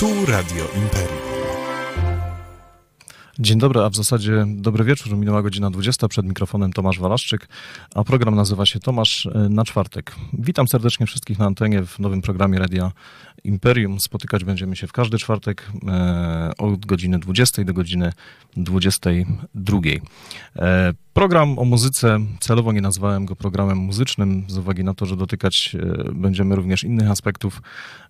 Tu Radio Imperium. Dzień dobry, a w zasadzie dobry wieczór. Minęła godzina 20. Przed mikrofonem Tomasz Walaszczyk, a program nazywa się Tomasz e, na czwartek. Witam serdecznie wszystkich na antenie w nowym programie Radia Imperium. Spotykać będziemy się w każdy czwartek e, od godziny 20 do godziny 22. Program o muzyce, celowo nie nazwałem go programem muzycznym, z uwagi na to, że dotykać e, będziemy również innych aspektów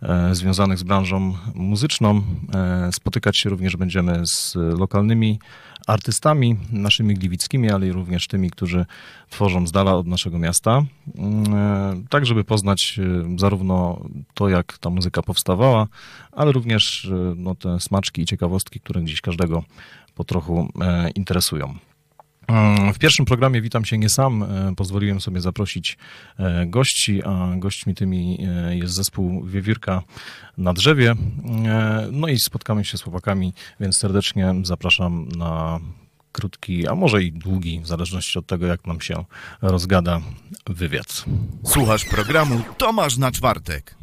e, związanych z branżą muzyczną. E, spotykać się również będziemy z lokalnymi artystami, naszymi gliwickimi, ale również tymi, którzy tworzą z dala od naszego miasta, mm, tak żeby poznać zarówno to, jak ta muzyka powstawała, ale również no, te smaczki i ciekawostki, które gdzieś każdego po trochu interesują. W pierwszym programie witam się nie sam. E, Pozwoliłem sobie zaprosić e, gości, a gośćmi tymi e, jest zespół Wiewiórka na drzewie. No i spotkamy się z chłopakami, więc serdecznie zapraszam na krótki, a może i długi, w zależności od tego, jak nam się rozgada wywiad. Słuchasz programu Tomasz na czwartek.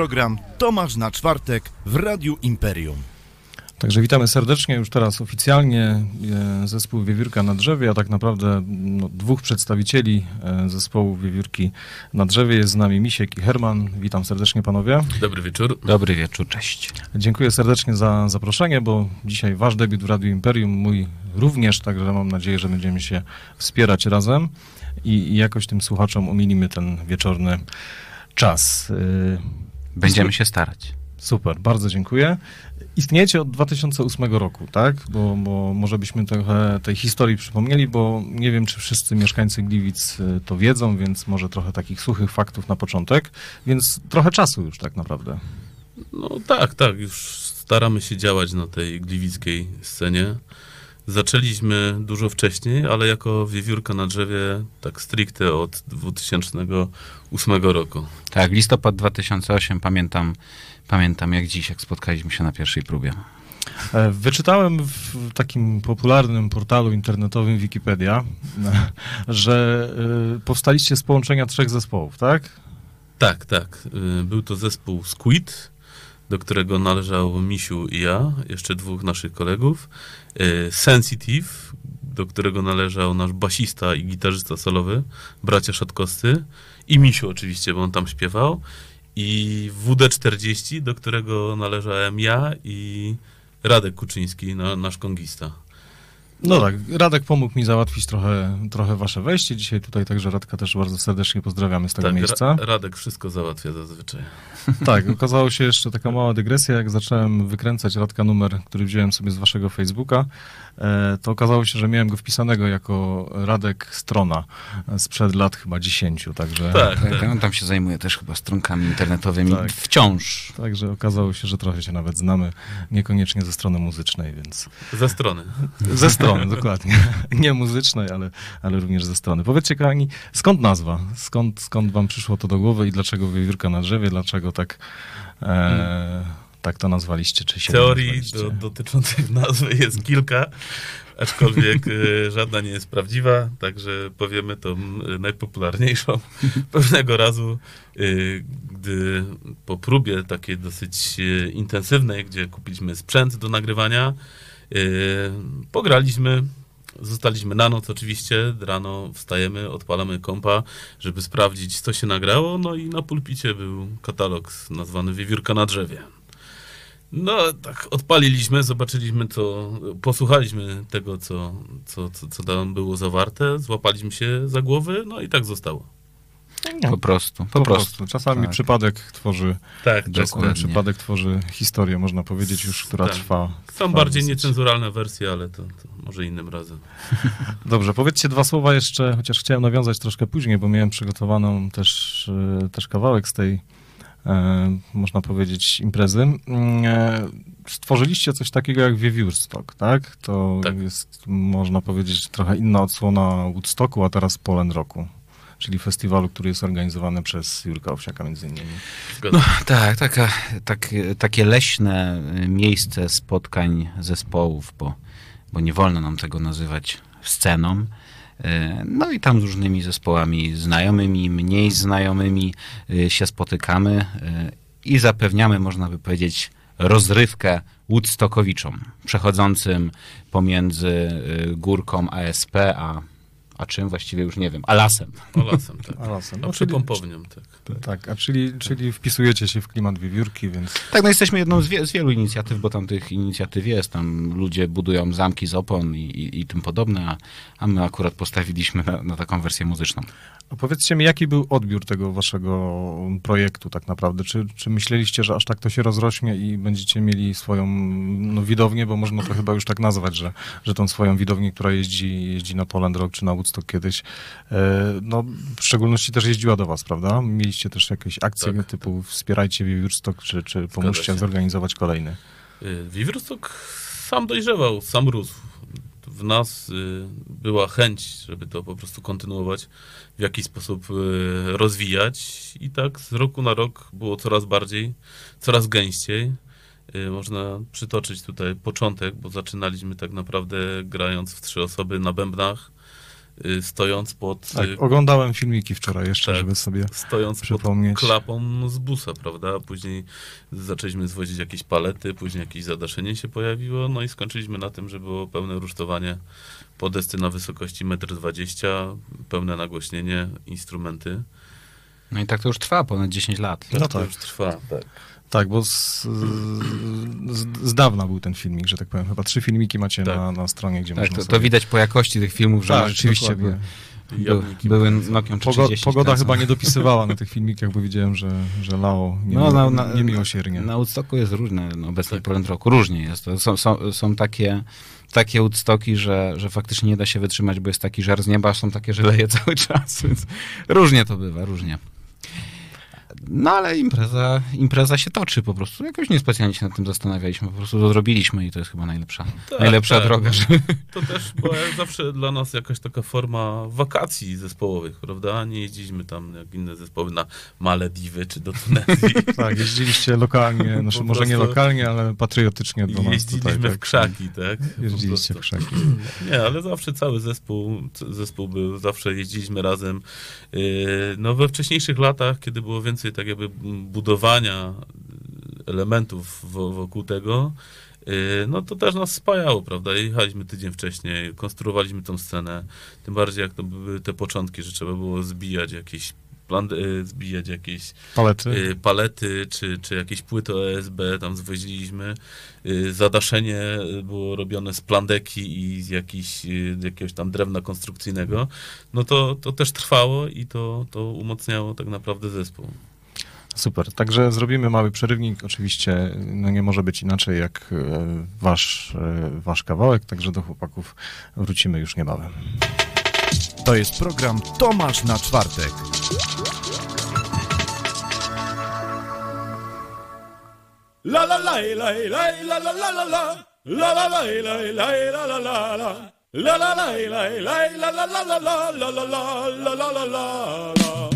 Program Tomasz na czwartek w Radiu Imperium. Także witamy serdecznie już teraz oficjalnie e, zespół Wiewiórka na drzewie, a tak naprawdę no, dwóch przedstawicieli e, zespołu Wiewiórki na drzewie. Jest z nami Misiek i Herman. Witam serdecznie panowie. Dobry wieczór. Dobry wieczór, cześć. Dziękuję serdecznie za zaproszenie, bo dzisiaj wasz debiut w Radiu Imperium, mój również, także mam nadzieję, że będziemy się wspierać razem i, i jakoś tym słuchaczom umilimy ten wieczorny czas. Będziemy się starać. Super, bardzo dziękuję. Istniejecie od 2008 roku, tak? Bo, bo może byśmy trochę tej historii przypomnieli, bo nie wiem, czy wszyscy mieszkańcy Gliwic y, to wiedzą, więc może trochę takich suchych faktów na początek. Więc trochę czasu już tak naprawdę. No tak, tak, już staramy się działać na tej gliwickiej scenie. Zaczęliśmy dużo wcześniej, ale jako wiewiórka na drzewie tak stricte od 2008 roku. Tak, listopad 2008, pamiętam, pamiętam jak dziś, jak spotkaliśmy się na pierwszej próbie. E, Wyczytałem w takim popularnym portalu internetowym Wikipedia, że y, powstaliście z połączenia trzech zespołów, tak? Tak, tak. y, Był to zespół Squid, do którego należał Misiu i ja, jeszcze dwóch naszych kolegów. Y, Sensitive, do którego należał nasz basista i gitarzysta solowy, bracia Szatkowscy. I Misiu oczywiście, bo on tam śpiewał. I WD40, do którego należałem ja i Radek Kuczyński, na, nasz kongista. No tak, Radek pomógł mi załatwić trochę, trochę wasze wejście dzisiaj tutaj, także Radka też bardzo serdecznie pozdrawiamy z tego tak, miejsca. Ra- Radek wszystko załatwia zazwyczaj. Tak, okazało się jeszcze taka mała dygresja, jak zacząłem wykręcać Radka numer, który wziąłem sobie z waszego Facebooka, to okazało się, że miałem go wpisanego jako Radek Strona e, sprzed lat chyba 10, także... Tak, Tak, tak. on tam się zajmuje też chyba stronkami internetowymi Tak. wciąż. Także okazało się, że trochę się nawet znamy, niekoniecznie ze strony muzycznej, więc Ze strony. ze strony, dokładnie. Nie muzycznej, ale, ale również ze strony. Powiedzcie, kochani, skąd nazwa? Skąd, skąd wam przyszło to do głowy i dlaczego wiewiórka na drzewie? Dlaczego tak, e, tak to nazwaliście? Czy się Teorii do, dotyczących nazwy jest kilka, aczkolwiek e, żadna nie jest prawdziwa, także powiemy tą e, najpopularniejszą. Pewnego razu, e, gdy po próbie takiej dosyć intensywnej, gdzie kupiliśmy sprzęt do nagrywania, pograliśmy. Zostaliśmy na noc oczywiście, rano wstajemy, odpalamy kompa, żeby sprawdzić, co się nagrało, no i na pulpicie był katalog nazwany Wiewiórka na drzewie. No, tak odpaliliśmy, zobaczyliśmy to, posłuchaliśmy tego, co, co, co, co tam było zawarte, złapaliśmy się za głowy, no i tak zostało. No, Po prostu, po, po prostu. prostu. Czasami Tak. przypadek tworzy, Tak, Dokładnie. czasami przypadek tworzy historię, można powiedzieć już, która Tak. trwa. Są trwa bardziej dosyć. niecenzuralne wersje, ale to, to może innym razem. Dobrze, powiedzcie dwa słowa jeszcze, chociaż chciałem nawiązać troszkę później, bo miałem przygotowaną też, e, też kawałek z tej, można powiedzieć, imprezy. Mm, e, Stworzyliście coś takiego jak Wiewiórstock, tak? To Tak. jest, można powiedzieć, trochę inna odsłona Woodstocku, a teraz Poland Roku, czyli festiwalu, który jest organizowany przez Jurka Owsiaka między innymi. Zgadzam. Tak, taka, tak, takie leśne miejsce spotkań zespołów, bo, bo nie wolno nam tego nazywać sceną. Y, No i tam z różnymi zespołami znajomymi, mniej znajomymi y, się spotykamy y, i zapewniamy, można by powiedzieć, rozrywkę Woodstockowiczom, przechodzącym pomiędzy górką ASP, a, a czym właściwie już nie wiem, a lasem. O lasem, tak. A lasem. A No, przy czyli- pompownią, tak. Tak, a czyli, czyli wpisujecie się w klimat Wiewiórki, więc Tak, no jesteśmy jedną z, wie, z wielu inicjatyw, bo tam tych inicjatyw jest. Tam ludzie budują zamki z opon i, i, i tym podobne, a, a my akurat postawiliśmy na, na taką wersję muzyczną. A powiedzcie mi, jaki był odbiór tego waszego projektu tak naprawdę? Czy, czy myśleliście, że aż tak to się rozrośnie i będziecie mieli swoją no, widownię, bo można to chyba już tak nazwać, że, że tą swoją widownię, która jeździ, jeździ na Poland Rock czy na Woodstock kiedyś, e, no w szczególności też jeździła do was, prawda? Mieliście też jakieś akcje Tak, typu wspierajcie Wiewiórstock, czy, czy pomóżcie zorganizować kolejny? Y, Wiewiórstock sam dojrzewał, sam rósł. W nas y, była chęć, żeby to po prostu kontynuować, w jakiś sposób y, rozwijać i tak z roku na rok było coraz bardziej, coraz gęściej. Y, Można przytoczyć tutaj początek, bo zaczynaliśmy tak naprawdę grając w trzy osoby na bębnach, y, stojąc pod, Tak, y, oglądałem filmiki wczoraj jeszcze, Tak. żeby sobie... stojąc pod przypomnieć. klapą z busa, prawda? Później zaczęliśmy zwozić jakieś palety, później jakieś zadaszenie się pojawiło, no i skończyliśmy na tym, że było pełne rusztowanie podesty na wysokości 1,20 m, pełne nagłośnienie, instrumenty. No i tak to już trwa ponad 10 lat. No to tak. już trwa, tak. Tak, bo z, z, z dawna był ten filmik, że tak powiem. Chyba trzy filmiki macie Tak. na, na stronie, gdzie Tak, można to, sobie... to widać po jakości tych filmów, że Tak, rzeczywiście były były były. Nokią Pogo, 30. pogoda chyba nie dopisywała na tych filmikach, bo widziałem, że, że lało nie, No, na, na, niemiłosiernie. Na Woodstocku jest różne, no, obecnie Tak. Poland Roku, różnie jest. To są, są, są takie, takie Woodstocki, że, że faktycznie nie da się wytrzymać, bo jest taki żar z nieba, są takie, że leje cały czas, więc różnie to bywa, różnie. No ale impreza, impreza się toczy po prostu. Jakoś niespecjalnie się nad tym zastanawialiśmy, po prostu to zrobiliśmy i to jest chyba najlepsza, Tak, najlepsza tak. droga. Żeby... To też była zawsze dla nas jakaś taka forma wakacji zespołowych, prawda? Nie jeździliśmy tam jak inne zespoły na Malediwy czy do Tunezji. Tak, jeździliście lokalnie, znaczy może nie lokalnie, ale patriotycznie do nas Jeździliśmy tutaj. w tak. krzaki, tak? Jeździliście w krzaki. Nie, ale zawsze cały zespół, zespół był, zawsze jeździliśmy razem. Yy, No we wcześniejszych latach, kiedy było więcej tak jakby budowania elementów wo- wokół tego, yy, no to też nas spajało, prawda? Jechaliśmy tydzień wcześniej, konstruowaliśmy tą scenę, tym bardziej jak to były te początki, że trzeba było zbijać jakieś plan, yy, zbijać jakieś Palety. y, palety, czy, czy jakieś płyty OSB tam zwoziliśmy. Y, Zadaszenie y, było robione z plandeki i z jakiś, y, jakiegoś tam drewna konstrukcyjnego. No to, to też trwało i to, to umocniało tak naprawdę zespół. Super. Także zrobimy mały przerywnik. Oczywiście no nie może być inaczej jak e, wasz, e, wasz kawałek, także do chłopaków wrócimy już niebawem. To jest program Tomasz na czwartek. La la la la la la la la la la La la la la la la la la la La la la la la la la la la la La la la la la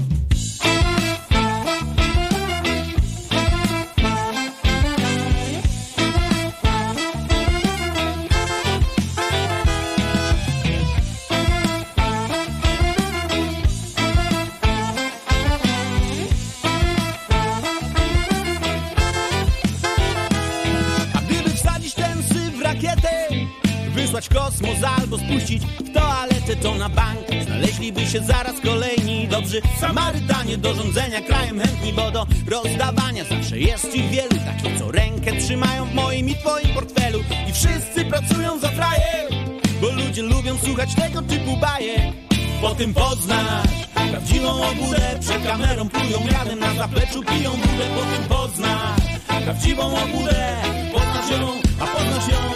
Wysłać kosmos albo spuścić w toaletę To na bank. Znaleźliby się zaraz kolejni Dobrzy. Samarytanie do rządzenia krajem chętni Bo do rozdawania zawsze jest ich wielu. Takich co rękę trzymają w moim i twoim portfelu. I wszyscy pracują za frajer Bo ludzie lubią słuchać tego typu bajek po tym poznasz prawdziwą obódę Przed kamerą plują jadem na zapleczu piją wódę Po tym poznasz prawdziwą obódę Poznasz ją, a poznasz ją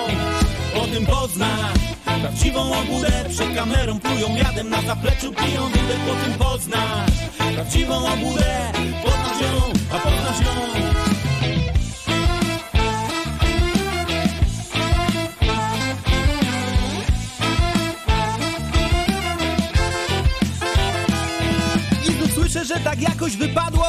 Po tym poznasz prawdziwą obódę Przed kamerą plują jadem na zapleczu piją wódę Po tym poznasz prawdziwą obódę Poznasz ją, a poznasz ją. Słyszę, że tak jakoś wypadło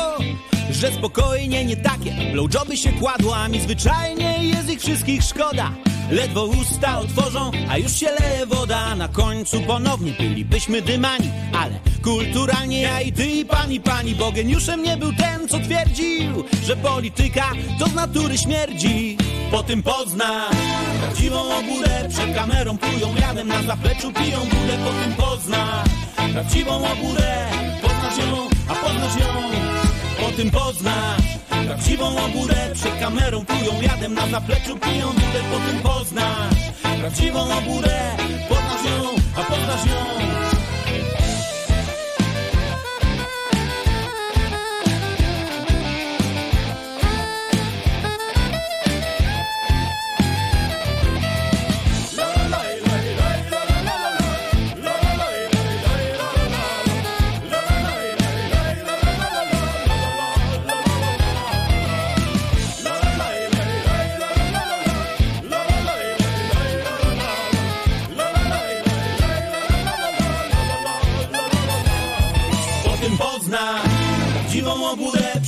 Że spokojnie nie takie. Blowjoby się kładło A mi zwyczajnie jest ich wszystkich szkoda. Ledwo usta otworzą, a już się leje woda. Na końcu ponownie bylibyśmy dymani. Ale kulturalnie ja i ty i pani, pani Bo geniuszem nie był ten, co twierdził Że polityka to z natury śmierdzi. Po tym poznasz prawdziwą obódę Przed kamerą plują jadem na zapleczu piją wódę Po tym poznasz prawdziwą obódę Poznasz ją, a poznasz ją Po tym poznasz prawdziwą obódę Przed kamerą plują jadem na zapleczu piją wódę Po tym poznasz prawdziwą obódę Poznasz ją, a poznasz ją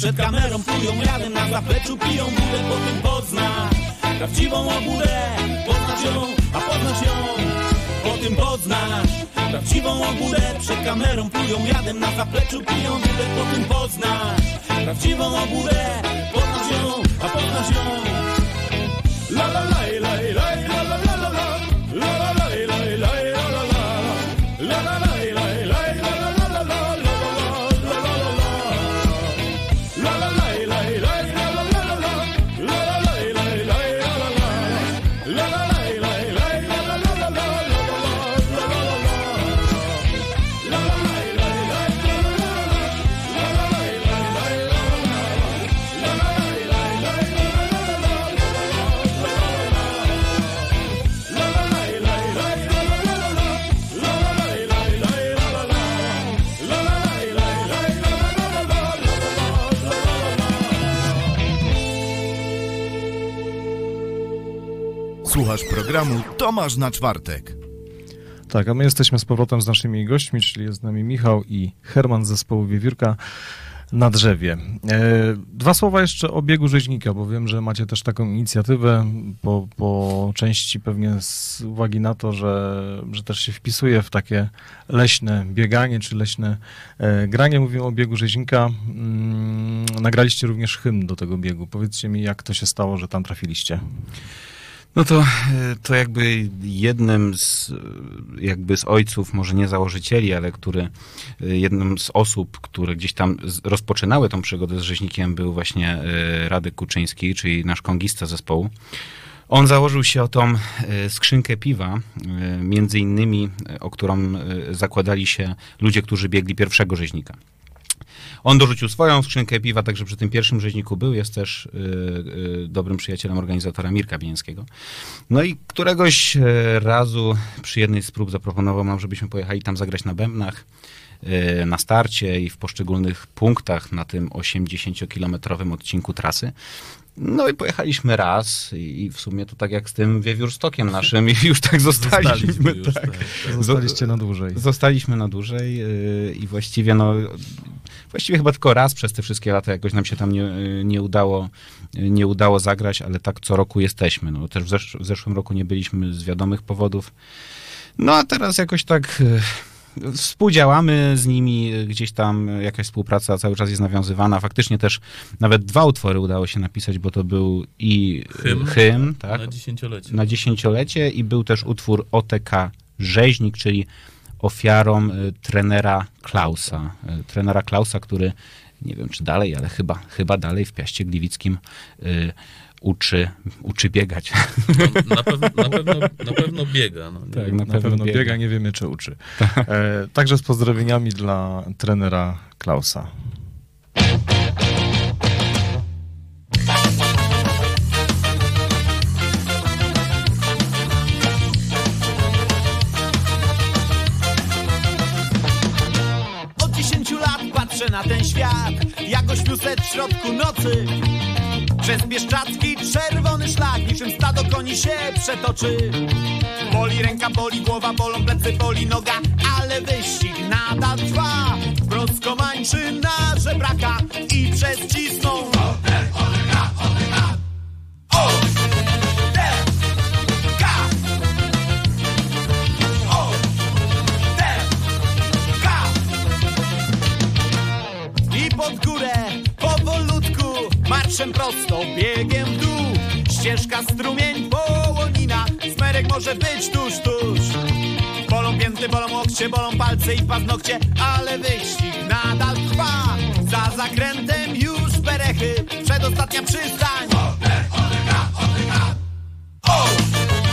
Przed kamerą plują jadem na zapleczu piją wódę Po tym poznasz prawdziwą obódę Poznasz ją, a poznasz ją Po tym poznasz prawdziwą obódę Przed kamerą plują jadem na zapleczu piją wódę Po tym poznasz prawdziwą obódę Poznasz ją, a poznasz ją. La la la programu Tomasz na czwartek. Tak, a my jesteśmy z powrotem z naszymi gośćmi, czyli jest z nami Michał i Herman z zespołu Wiewiórka na drzewie. E, dwa słowa jeszcze o biegu rzeźnika, bo wiem, że macie też taką inicjatywę po, po części pewnie z uwagi na to, że, że też się wpisuje w takie leśne bieganie czy leśne e, granie. Mówimy o biegu rzeźnika. Mm, nagraliście również hymn do tego biegu. Powiedzcie mi, jak to się stało, że tam trafiliście. No to, e, to jakby jednym z, e, jakby z ojców, może nie założycieli, ale który, e, jedną z osób, które gdzieś tam rozpoczynały tą przygodę z rzeźnikiem był właśnie Radek Kuczyński, czyli nasz kongista zespołu. On założył się o tą skrzynkę piwa, między innymi, o którą zakładali się ludzie, którzy biegli pierwszego rzeźnika. On dorzucił swoją skrzynkę piwa, także przy tym pierwszym rzeźniku był, jest też y, y, dobrym przyjacielem organizatora Mirka Bieńskiego. No i któregoś e, razu przy jednej z prób zaproponował nam, żebyśmy pojechali tam zagrać na bębnach, y, na starcie i w poszczególnych punktach na tym 80-kilometrowym odcinku trasy. No i pojechaliśmy raz i i w sumie to tak jak z tym wiewiórstokiem naszym i już tak zostaliśmy. Zostaliśmy już, tak. tak, tak. Zostaliście na dłużej. Zostaliśmy na dłużej yy, i właściwie no, właściwie chyba tylko raz przez te wszystkie lata jakoś nam się tam nie, yy, nie udało yy, nie udało zagrać, ale tak co roku jesteśmy. No, też w, zesz w zeszłym roku nie byliśmy z wiadomych powodów. No a teraz jakoś tak yy, współdziałamy z nimi, gdzieś tam jakaś współpraca cały czas jest nawiązywana. Faktycznie też nawet dwa utwory udało się napisać, bo to był i Hymn. hymn tak, Na dziesięciolecie. na dziesięciolecie i był też utwór OTK Rzeźnik, czyli ofiarą y, trenera Klausa. Y, trenera Klausa, który nie wiem czy dalej, ale chyba, chyba dalej w Piaście Gliwickim y, uczy, uczy biegać. No, na, pewno, na, pewno, na pewno biega. No, nie? Tak, Na pewno biega, nie wiemy czy uczy. E, także z pozdrowieniami dla trenera Klausa. Od 10 lat patrzę na ten świat Jak ośmiuset w środku nocy Przez Bieszczadzki czerwony szlak Niczym stado koni się przetoczy? Boli ręka, boli głowa, bolą plecy, boli noga Ale wyścig nadal trwa. Wprost komańczy na żebraka I przez cisną marszem prosto biegiem w dół. Ścieżka strumień połonina smerek może być tuż tuż. Bolą pięty, bolą łokcie, bolą palce i paznokcie ale wyścig nadal trwa. Za zakrętem już berechy przedostatnia przystań. O, D, K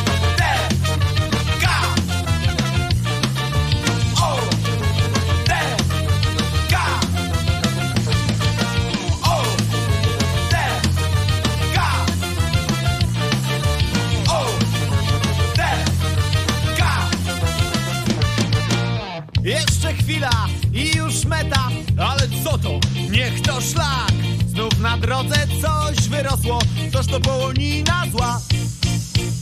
chwila i już meta, ale co to? Niech to szlak! Znów na drodze coś wyrosło, toż to połonina zła,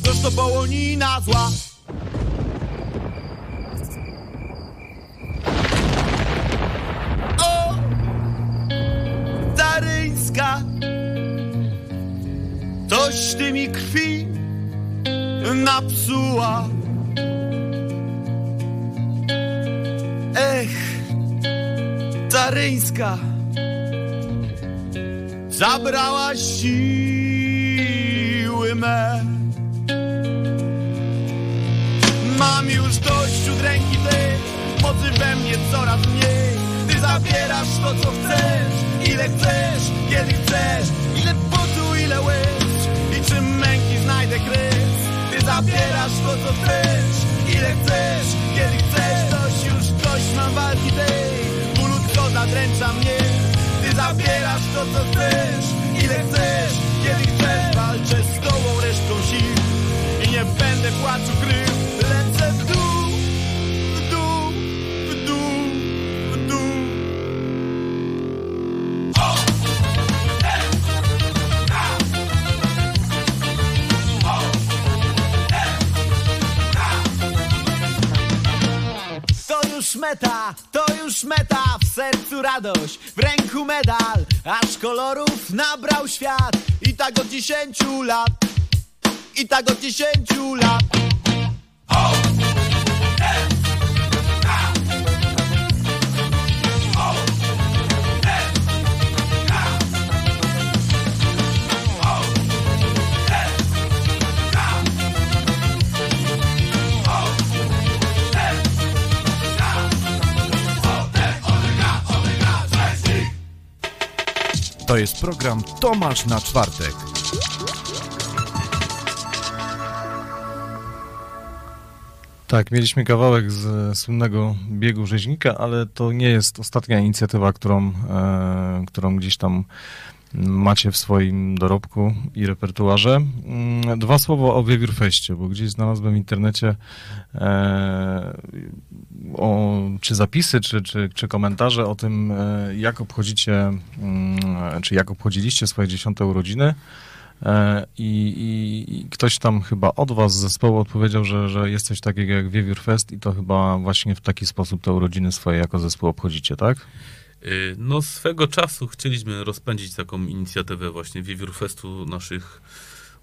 toż to połonina zła. O! Daryńska Coś ty mi krwi napsuła Daryńska Zabrała siły me. Mam już dość udręki tej Mocy we mnie coraz mniej. Ty zabierasz to co chcesz. Ile chcesz, kiedy chcesz. Ile potu, ile łez. I czym męki znajdę kres Ty zabierasz to co chcesz. Ile chcesz, kiedy chcesz. Dość już dość mam walki tej Zadręcza mnie. Ty zabierasz to co chcesz Ile chcesz, kiedy chcesz Walczę z tobą resztką sił. I nie będę płaczu krył meta, to już meta, w sercu radość, w ręku medal, aż kolorów nabrał świat. I tak od dziesięciu lat, i tak od dziesięciu lat. To jest program Tomasz na czwartek. Tak, mieliśmy kawałek z słynnego biegu rzeźnika, ale to nie jest ostatnia inicjatywa, którą, e, którą gdzieś tam macie w swoim dorobku i repertuarze. Mm, Dwa słowa o Wiewiórfeście, bo gdzieś znalazłem w internecie e, o, czy zapisy, czy, czy, czy komentarze o tym, e, jak obchodzicie, mm, czy jak obchodziliście swoje dziesiąte urodziny. E, I, i, I ktoś tam chyba od was z zespołu odpowiedział, że, że jest takiego jak Wiewiór i to chyba właśnie w taki sposób te urodziny swoje jako zespół obchodzicie, tak? Y, No, swego czasu chcieliśmy rozpędzić taką inicjatywę właśnie Wiewiór Festu naszych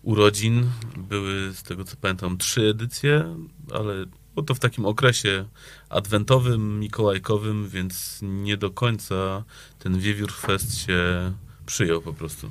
urodzin. Były, z tego co pamiętam, trzy edycje, ale było to w takim okresie adwentowym, mikołajkowym, więc nie do końca ten Wiewiór Fest się przyjął po prostu.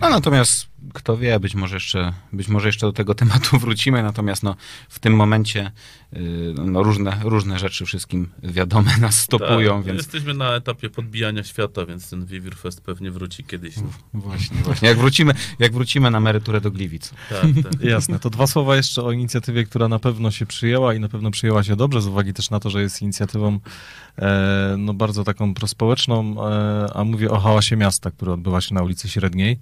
No natomiast kto wie, być może jeszcze, być może jeszcze do tego tematu wrócimy, natomiast no, w tym momencie y, no, różne, różne rzeczy wszystkim wiadome nas stopują, Tak, więc Jesteśmy na etapie podbijania świata, więc ten Wiewiór Fest pewnie wróci kiedyś. właśnie, właśnie. Jak wrócimy, jak wrócimy na emeryturę do Gliwic. Tak, tak. Jasne, to dwa słowa jeszcze o inicjatywie, która na pewno się przyjęła i na pewno przyjęła się dobrze, z uwagi też na to, że jest inicjatywą e, no bardzo taką prospołeczną, e, a mówię o hałasie miasta, który odbywa się na ulicy Średniej,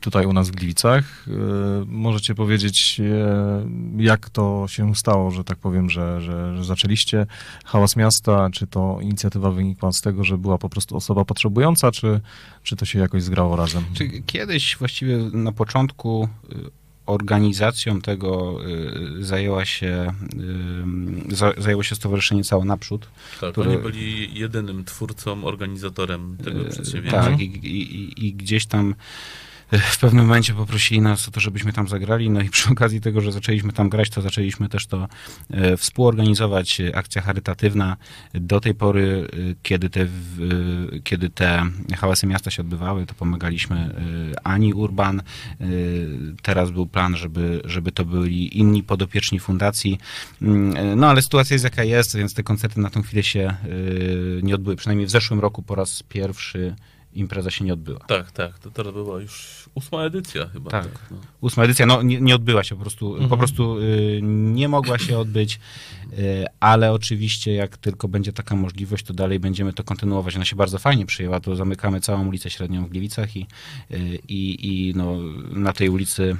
tutaj u nas w Gliwicach. E, możecie powiedzieć, e, jak to się stało, że tak powiem, że, że, że zaczęliście hałas miasta, czy to inicjatywa wynikła z tego, że była po prostu osoba potrzebująca, czy, czy to się jakoś zgrało razem? Czy kiedyś właściwie na początku organizacją tego y, zajęła się, y, za- zajęło się Stowarzyszenie Cało Naprzód. tak Które- Oni byli jedynym twórcą, organizatorem tego przedsięwzięcia. Tak, i, i, i- gdzieś tam w pewnym momencie poprosili nas o to, żebyśmy tam zagrali, no i przy okazji tego, że zaczęliśmy tam grać, to zaczęliśmy też to e, współorganizować, e, akcja charytatywna. Do tej pory, e, kiedy te, kiedy te hałasy miasta się odbywały, to pomagaliśmy Ani Urban. Teraz był plan, żeby, żeby to byli inni podopieczni fundacji. Mm, No ale sytuacja jest jaka jest, więc te koncerty na tą chwilę się nie odbyły. Przynajmniej w zeszłym roku po raz pierwszy impreza się nie odbyła. Tak, tak. To teraz była już ósma edycja chyba. Tak. no. Ósma edycja, no nie, nie odbyła się po prostu, Mhm. po prostu y, nie mogła się odbyć, y, ale oczywiście jak tylko będzie taka możliwość, to dalej będziemy to kontynuować. Ona się bardzo fajnie przyjęła, to zamykamy całą ulicę Średnią w Gliwicach i, y, i, i no, na tej ulicy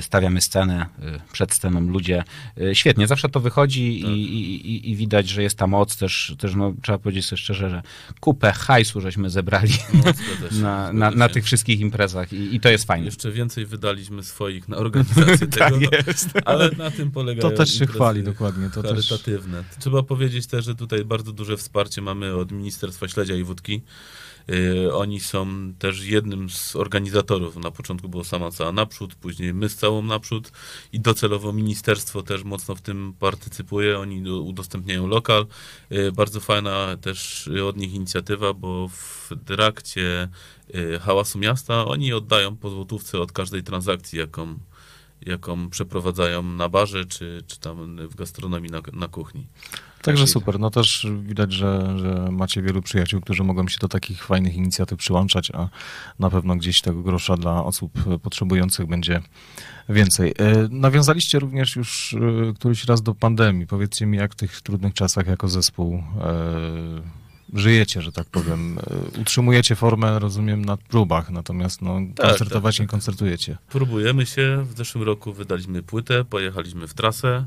stawiamy scenę, y, przed sceną ludzie. y, Świetnie, zawsze to wychodzi Tak. i, i, i- widać, że jest ta moc też, też no, trzeba powiedzieć sobie szczerze, że kupę hajsu żeśmy zebrali No, się, na, na, na tych wszystkich imprezach i, i to jest fajne. Jeszcze więcej wydaliśmy swoich na organizację Tak tego, jest. ale na tym polegają To też się chwali, dokładnie. To też... charytatywne. Trzeba powiedzieć też, że tutaj bardzo duże wsparcie mamy od Ministerstwa Śledzia i Wódki. Yy, Oni są też jednym z organizatorów. Na początku było sama cała naprzód, później my z całą naprzód i docelowo ministerstwo też mocno w tym partycypuje. Oni do- udostępniają lokal. Yy, Bardzo fajna też od nich inicjatywa, bo w trakcie yy, hałasu miasta oni oddają po złotówce od każdej transakcji, jaką, jaką przeprowadzają na barze, czy, czy tam w gastronomii na, na kuchni. Także Tak, super. No też widać, że, że macie wielu przyjaciół, którzy mogą się do takich fajnych inicjatyw przyłączać, a na pewno gdzieś tego grosza dla osób potrzebujących będzie więcej. E, Nawiązaliście również już e, któryś raz do pandemii. Powiedzcie mi, jak w tych trudnych czasach jako zespół e, żyjecie, że tak powiem. Utrzymujecie formę, rozumiem, na próbach, natomiast no, Tak, koncertować tak, nie tak. koncertujecie. Próbujemy się. W zeszłym roku wydaliśmy płytę, pojechaliśmy w trasę.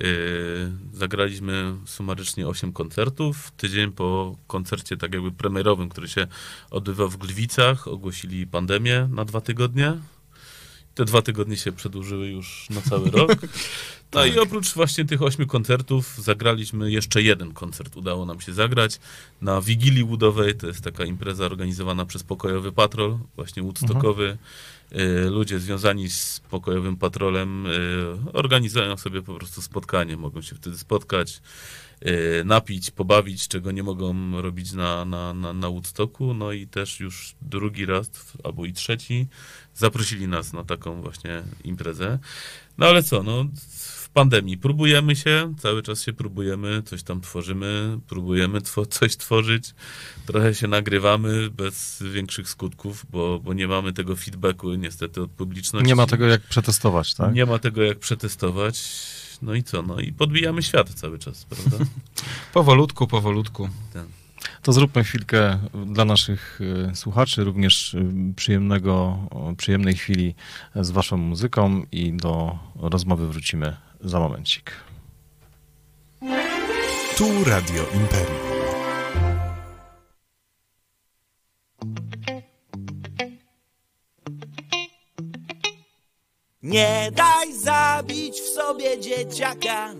Yy, zagraliśmy sumarycznie 8 koncertów. Tydzień po koncercie tak jakby premierowym, który się odbywał w Gliwicach, ogłosili pandemię na dwa tygodnie. Te dwa tygodnie się przedłużyły już na cały rok. No i oprócz właśnie tych ośmiu koncertów zagraliśmy jeszcze jeden koncert. Udało nam się zagrać na Wigilii Łudowej. To jest taka impreza organizowana przez Pokojowy Patrol, właśnie Woodstockowy. Y, Ludzie związani z Pokojowym Patrolem y, organizują sobie po prostu spotkanie. Mogą się wtedy spotkać, y, napić, pobawić, czego nie mogą robić na, na, na, na Woodstocku. No i też już drugi raz, albo i trzeci, zaprosili nas na taką właśnie imprezę. No ale co, no w pandemii próbujemy się, cały czas się próbujemy, coś tam tworzymy, próbujemy two, coś tworzyć, trochę się nagrywamy bez większych skutków, bo, bo nie mamy tego feedbacku niestety od publiczności. Nie ma tego jak przetestować, tak? Nie ma tego jak przetestować. No i co? No i podbijamy świat cały czas, prawda? Powolutku, powolutku. To zróbmy chwilkę dla naszych y, słuchaczy, również y, przyjemnego, przyjemnej chwili z waszą muzyką i do rozmowy wrócimy za momencik. Tu Radio Imperium. Nie daj zabić w sobie dzieciaka.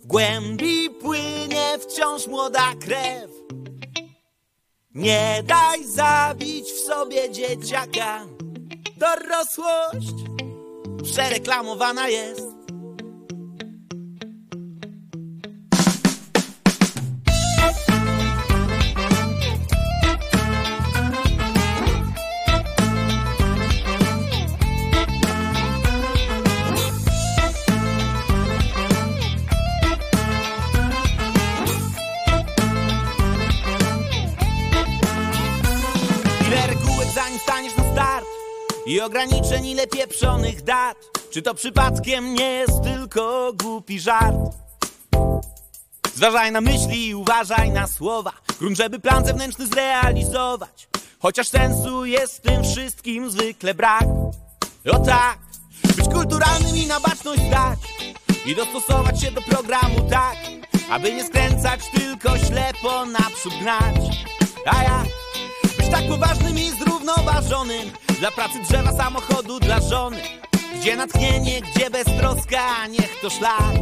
W głębi płynie wciąż młoda krew. Nie daj zabić w sobie dzieciaka. Dorosłość przereklamowana jest. I ograniczeń ile pieprzonych dat. Czy to przypadkiem nie jest tylko głupi żart? Zważaj na myśli i uważaj na słowa. Grunt, żeby plan zewnętrzny zrealizować. Chociaż sensu jest w tym wszystkim zwykle brak. O tak, być kulturalnym i na baczność zdać I dostosować się do programu tak Aby nie skręcać, tylko ślepo naprzód gnać. A ja tak poważnym i zrównoważonym. Dla pracy drzewa, samochodu, dla żony. Gdzie natchnienie, gdzie beztroska, niech to szlak.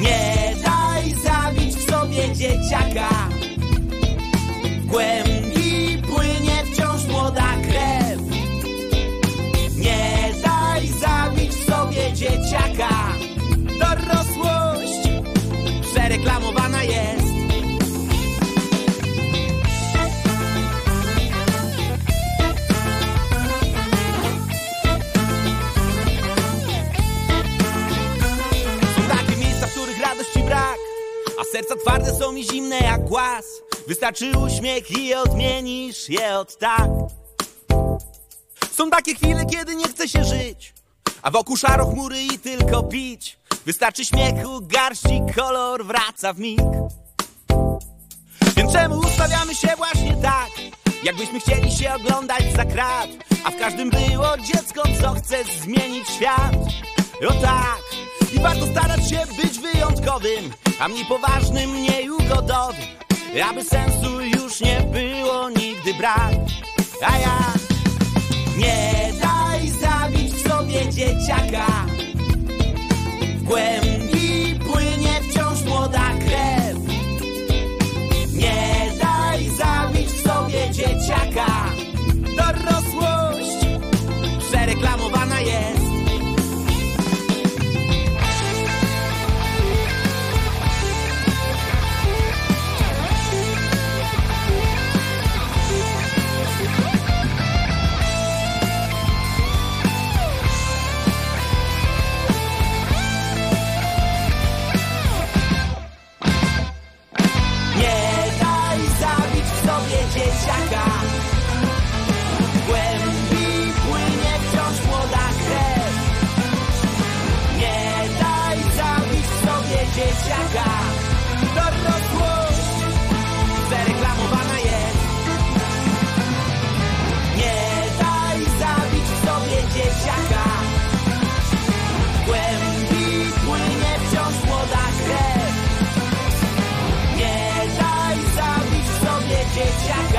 Nie daj zabić w sobie dzieciaka. W głębi serca twarde są i zimne jak głaz. Wystarczy uśmiech i odmienisz je od tak. Są takie chwile, kiedy nie chce się żyć A wokół szaro chmury i tylko pić. Wystarczy śmiechu, garści, kolor wraca w mig. Więc czemu ustawiamy się właśnie tak? Jakbyśmy chcieli się oglądać za krat A w każdym było dziecko, co chce zmienić świat. O tak I warto starać się być wyjątkowym A mniej poważnym, mniej ugodowym Aby sensu już nie było nigdy brak. A ja Nie daj zabić sobie dzieciaka. W głębi płynie wciąż młoda krew dzieciak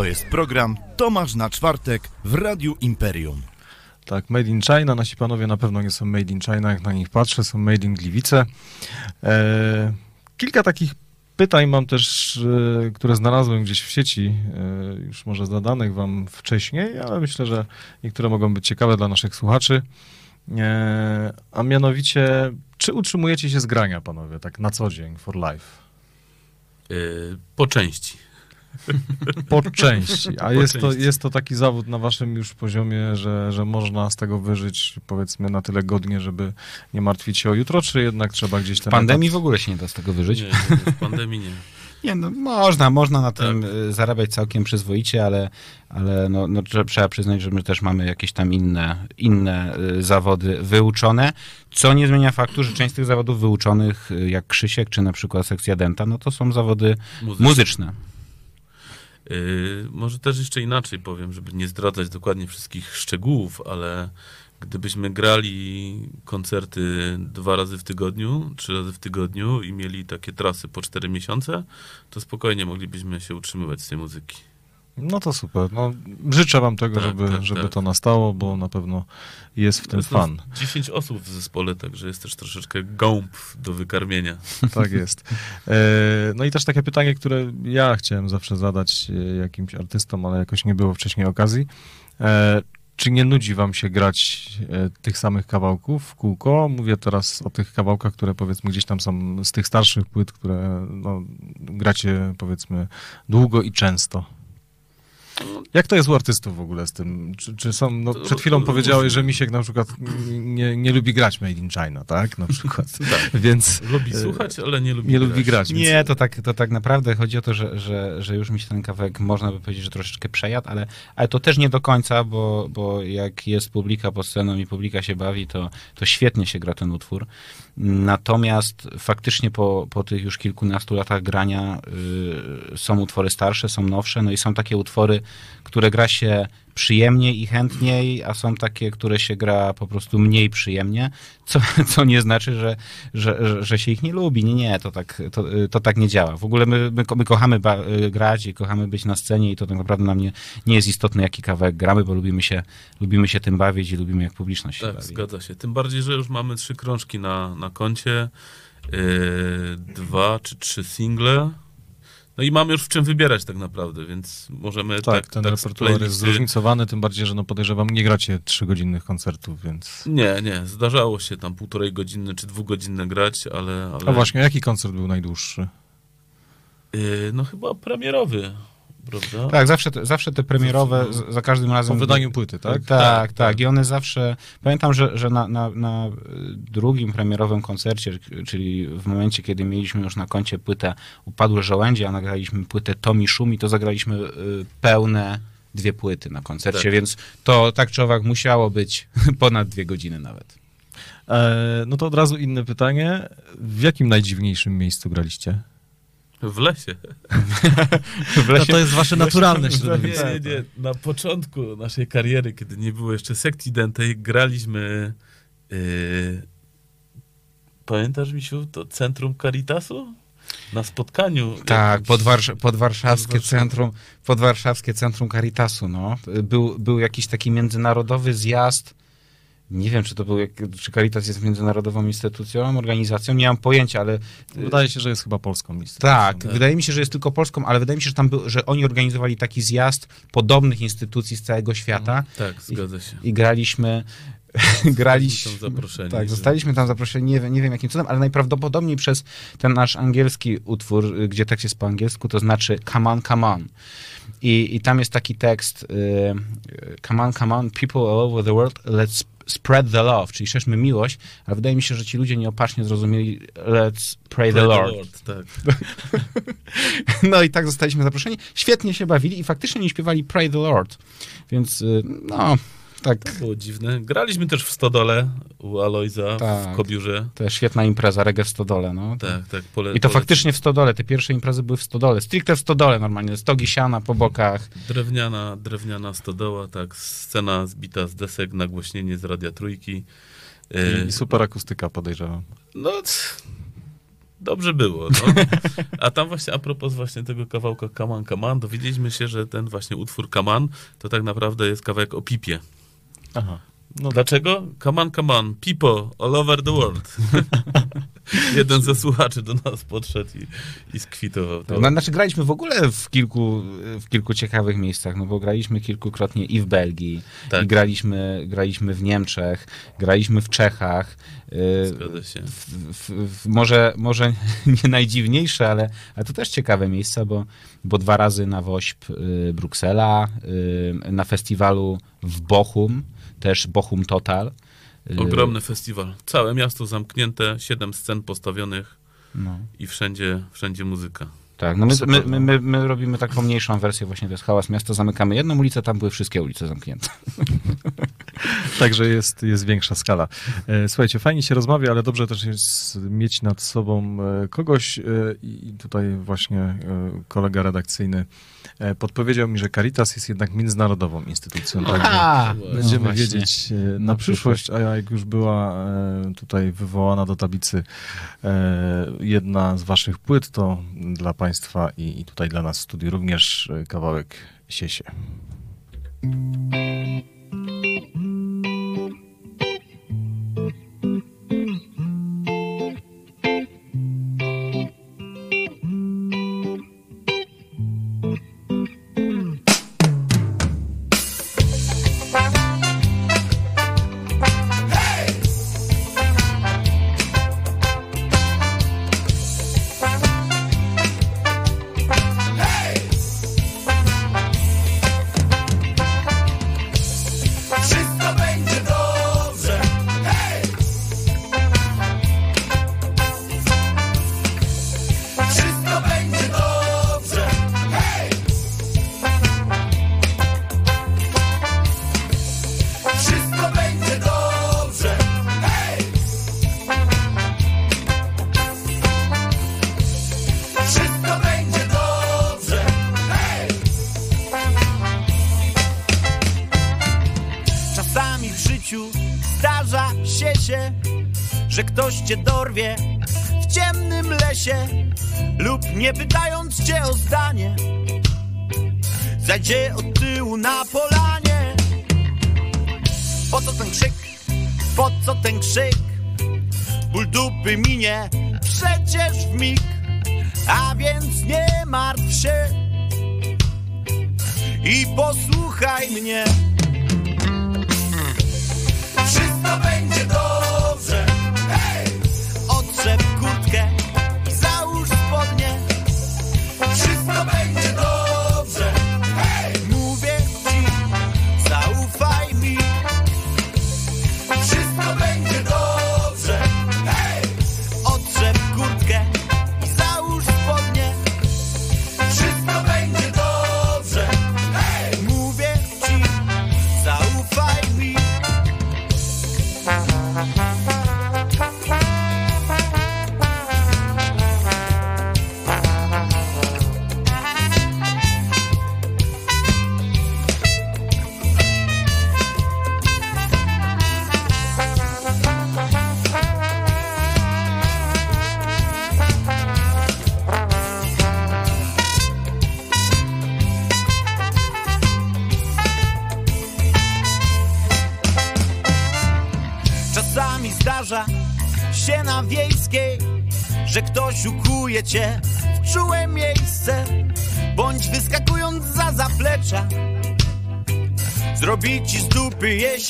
To jest program Tomasz na czwartek w Radiu Imperium. Tak, Made in China. Nasi panowie na pewno nie są Made in China, jak na nich patrzę, są Made in Gliwice. E, kilka takich pytań mam też, e, które znalazłem gdzieś w sieci, e, już może zadanych wam wcześniej, ale myślę, że niektóre mogą być ciekawe dla naszych słuchaczy. E, a mianowicie, czy utrzymujecie się z grania, panowie, tak na co dzień, for life? Y, po części. Po części. A Po jest, To, części. jest to taki zawód na waszym już poziomie, że, że można z tego wyżyć, powiedzmy, na tyle godnie, żeby nie martwić się o jutro, czy jednak trzeba gdzieś W ten pandemii etat- w ogóle się nie da z tego wyżyć. Nie, nie, w pandemii nie. Nie, no można, można na Tak. tym y, zarabiać całkiem przyzwoicie, ale, ale no, no, trze- trzeba przyznać, że my też mamy jakieś tam inne, inne y, zawody wyuczone, co nie zmienia faktu, że część z tych zawodów wyuczonych, y, jak Krzysiek, czy na przykład sekcja Denta, no to są zawody Muzyczne. muzyczne. Y, może też jeszcze inaczej powiem, żeby nie zdradzać dokładnie wszystkich szczegółów, ale gdybyśmy grali koncerty dwa razy w tygodniu, trzy razy w tygodniu i mieli takie trasy po cztery miesiące, to spokojnie moglibyśmy się utrzymywać z tej muzyki. No to super. No, życzę wam tego, Tak, żeby, tak, żeby tak. to nastało, bo na pewno jest w tym Jest fan. nas 10 osób w zespole, także jest też troszeczkę gąb do wykarmienia. Tak jest. E, No i też takie pytanie, które ja chciałem zawsze zadać e, jakimś artystom, ale jakoś nie było wcześniej okazji. E, Czy nie nudzi wam się grać tych samych kawałków w kółko? Mówię teraz o tych kawałkach, które powiedzmy gdzieś tam są z tych starszych płyt, które no, gracie powiedzmy długo i często. Jak to jest u artystów w ogóle z tym? Czy, czy są, no, przed chwilą powiedziałeś, że Misiek na przykład nie, nie lubi grać Made in China, tak? Na przykład. Tak. Więc Lubi e, słuchać, ale nie lubi nie lubi grać. Więc... Nie, to tak, to tak naprawdę chodzi o to, że, że, że już mi się ten kawałek, można by powiedzieć, że troszeczkę przejadł, ale, ale to też nie do końca, bo, bo jak jest publika pod sceną i publika się bawi, to, to świetnie się gra ten utwór. Natomiast faktycznie po, po tych już kilkunastu latach grania y, są utwory starsze, są nowsze, no i są takie utwory, które gra się przyjemniej i chętniej, a są takie, które się gra po prostu mniej przyjemnie, co, co nie znaczy, że, że, że, się ich nie lubi. Nie, nie, to tak, to, to tak nie działa. W ogóle my, my, my kochamy grać i kochamy być na scenie i to tak naprawdę nam nie, nie jest istotne, jaki kawałek gramy, bo lubimy się, lubimy się tym bawić i lubimy, jak publiczność się Tak, bawi. zgadza się. Tym bardziej, że już mamy trzy krążki na, na koncie, yy, dwa czy trzy single. No i mamy już w czym wybierać tak naprawdę, więc możemy Tak, tak, ten tak repertuar jest zróżnicowany, tym bardziej, że no podejrzewam, nie gracie trzygodzinnych koncertów, więc... Nie, nie, zdarzało się tam półtorej godziny czy dwugodzinne grać, ale... ale A właśnie, jaki koncert był najdłuższy? Yy, no chyba premierowy, prawda? Tak, zawsze te, zawsze te premierowe, z- za każdym Po razem... wydaniu płyty, tak? Tak, tak, Tak, tak. I one zawsze. Pamiętam, że, że na, na, na y, drugim premierowym koncercie, czyli w momencie, kiedy mieliśmy już na koncie płytę Upadłe Żołędzie, a nagraliśmy płytę Tomi Szumi, to zagraliśmy y, pełne dwie płyty na koncercie, Tak. więc to tak czy owak musiało być ponad dwie godziny nawet. E, no to od razu inne pytanie. W jakim najdziwniejszym miejscu graliście? W lesie. W No lesie, to jest wasze naturalne Nie, środowisko. nie, nie. Na początku naszej kariery, kiedy nie było jeszcze sekcji dentej, graliśmy. Yy, pamiętasz, Misiu, to centrum Caritasu? Na spotkaniu. tak, podwarsz, podwarszawskie Podwarszaw- centrum, podwarszawskie centrum Caritasu, no. Był, był jakiś taki międzynarodowy zjazd nie wiem, czy to był, jak, czy Caritas jest międzynarodową instytucją, organizacją, nie mam pojęcia, ale Wydaje się, że jest chyba polską listą. tak, Tak. wydaje mi się, że jest tylko polską, ale wydaje mi się, że tam był, że oni organizowali taki zjazd podobnych instytucji z całego świata Tak, zgadza się. i graliśmy graliśmy, Tam zaproszeni, tak, zostaliśmy tam zaproszeni, nie, wiem- nie wiem jakim cudem, ale najprawdopodobniej przez ten nasz angielski utwór, y, gdzie tekst jest po angielsku, to znaczy come on, come on. I, i tam jest taki tekst y, y, come on, come on, people all over the world, let's spread the love, czyli szerzmy miłość, ale wydaje mi się, że ci ludzie nieopatrznie zrozumieli let's pray the Pray Lord. tak. No i tak zostaliśmy zaproszeni. Świetnie się bawili i faktycznie nie śpiewali Pray the Lord. Więc y, no, tak, To było dziwne. Graliśmy też w Stodole u Alojza Tak. w Kobiurze. to jest świetna impreza, reggae w Stodole, no. Tak, tak. Pole, I to polecam. faktycznie w Stodole, te pierwsze imprezy były w Stodole, stricte w Stodole normalnie, stogi siana po bokach. Drewniana, drewniana stodoła, tak. Scena zbita z desek, nagłośnienie z Radia Trójki. E, I super akustyka, podejrzewam. No, dobrze było. No. A tam właśnie a propos właśnie tego kawałka Kaman Kaman, dowiedzieliśmy się, że ten właśnie utwór Kaman to tak naprawdę jest kawałek o pipie. Aha. No dlaczego? Come on, come on, people all over the world. Jeden ze słuchaczy do nas podszedł i, i skwitował to. No, znaczy graliśmy w ogóle w kilku, w kilku ciekawych miejscach, no bo graliśmy kilkukrotnie i w Belgii, Tak. i graliśmy, graliśmy w Niemczech, graliśmy w Czechach. y, Zgadza się. w, w, w, może, może nie najdziwniejsze, ale, ale to też ciekawe miejsca, bo, bo dwa razy na WOŚP y, Bruksela, y, na festiwalu w Bochum, też Bochum Total. Ogromny festiwal. Całe miasto zamknięte, siedem scen postawionych No, i wszędzie, wszędzie muzyka. tak, no my, my, my, my, my robimy taką mniejszą wersję, właśnie to jest hałas miasta, zamykamy jedną ulicę, tam były wszystkie ulice zamknięte. Także jest, jest większa skala. E, Słuchajcie, fajnie się rozmawia, ale dobrze też jest mieć nad sobą e, kogoś e, i tutaj właśnie kolega redakcyjny podpowiedział mi, że Caritas jest jednak międzynarodową instytucją. Także A, będziemy no wiedzieć e, na przyszłość, a jak już była e, tutaj wywołana do tablicy e, jedna z waszych płyt, to dla państwa i, tutaj dla nas w studiu również e, kawałek Siesie. Hey! Że ktoś cię dorwie w ciemnym lesie lub nie pytając cię o zdanie, zajdzie od tyłu na polanie. Po co ten krzyk? Po co ten krzyk? Ból dupy minie przecież w mig, a więc nie martw się i posłuchaj mnie.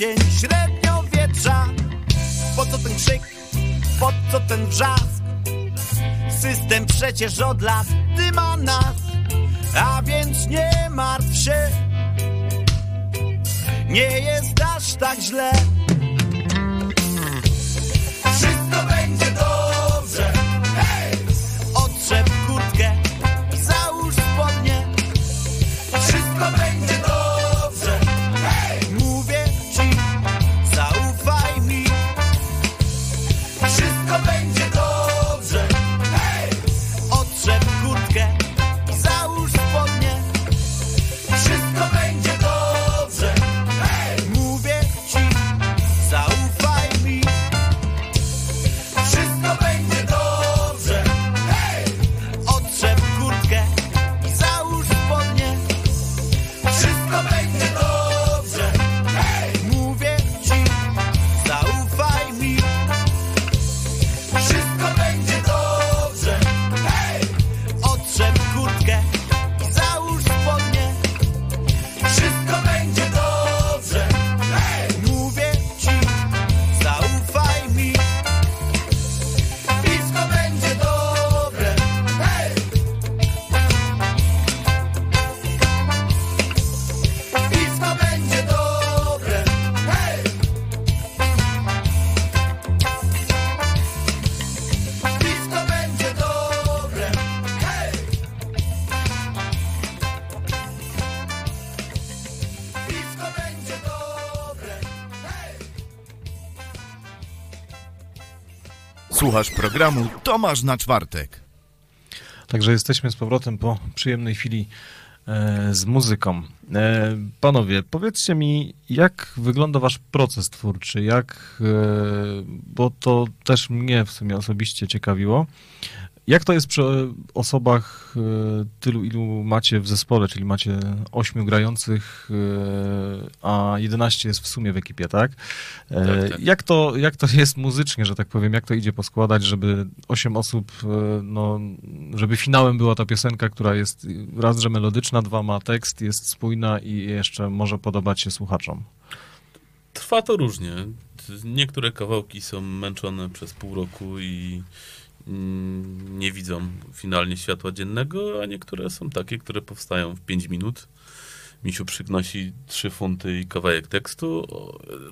Jesień średniowietrza. Po co ten krzyk? Po co ten wrzask? System przecież od lat dyma nas, a więc nie martw się, nie jest aż tak źle. Wszystko będzie dobrze. Słuchasz programu Tomasz na czwartek. Także jesteśmy z powrotem po przyjemnej chwili e, z muzyką. E, panowie, powiedzcie mi, jak wygląda wasz proces twórczy? Jak, e, bo to też mnie w sumie osobiście ciekawiło. Jak to jest przy osobach e, tylu, ilu macie w zespole, czyli macie ośmiu grających, e, a 11 jest w sumie w ekipie, tak? E, Tak, tak. Jak, to, jak to jest muzycznie, że tak powiem, jak to idzie poskładać, żeby osiem osób, e, no, żeby finałem była ta piosenka, która jest raz, że melodyczna, dwa ma tekst, jest spójna i jeszcze może podobać się słuchaczom. Trwa to różnie. Niektóre kawałki są męczone przez pół roku i nie widzą finalnie światła dziennego, a niektóre są takie, które powstają w 5 minut. Misiu przygnosi 3 funty i kawałek tekstu.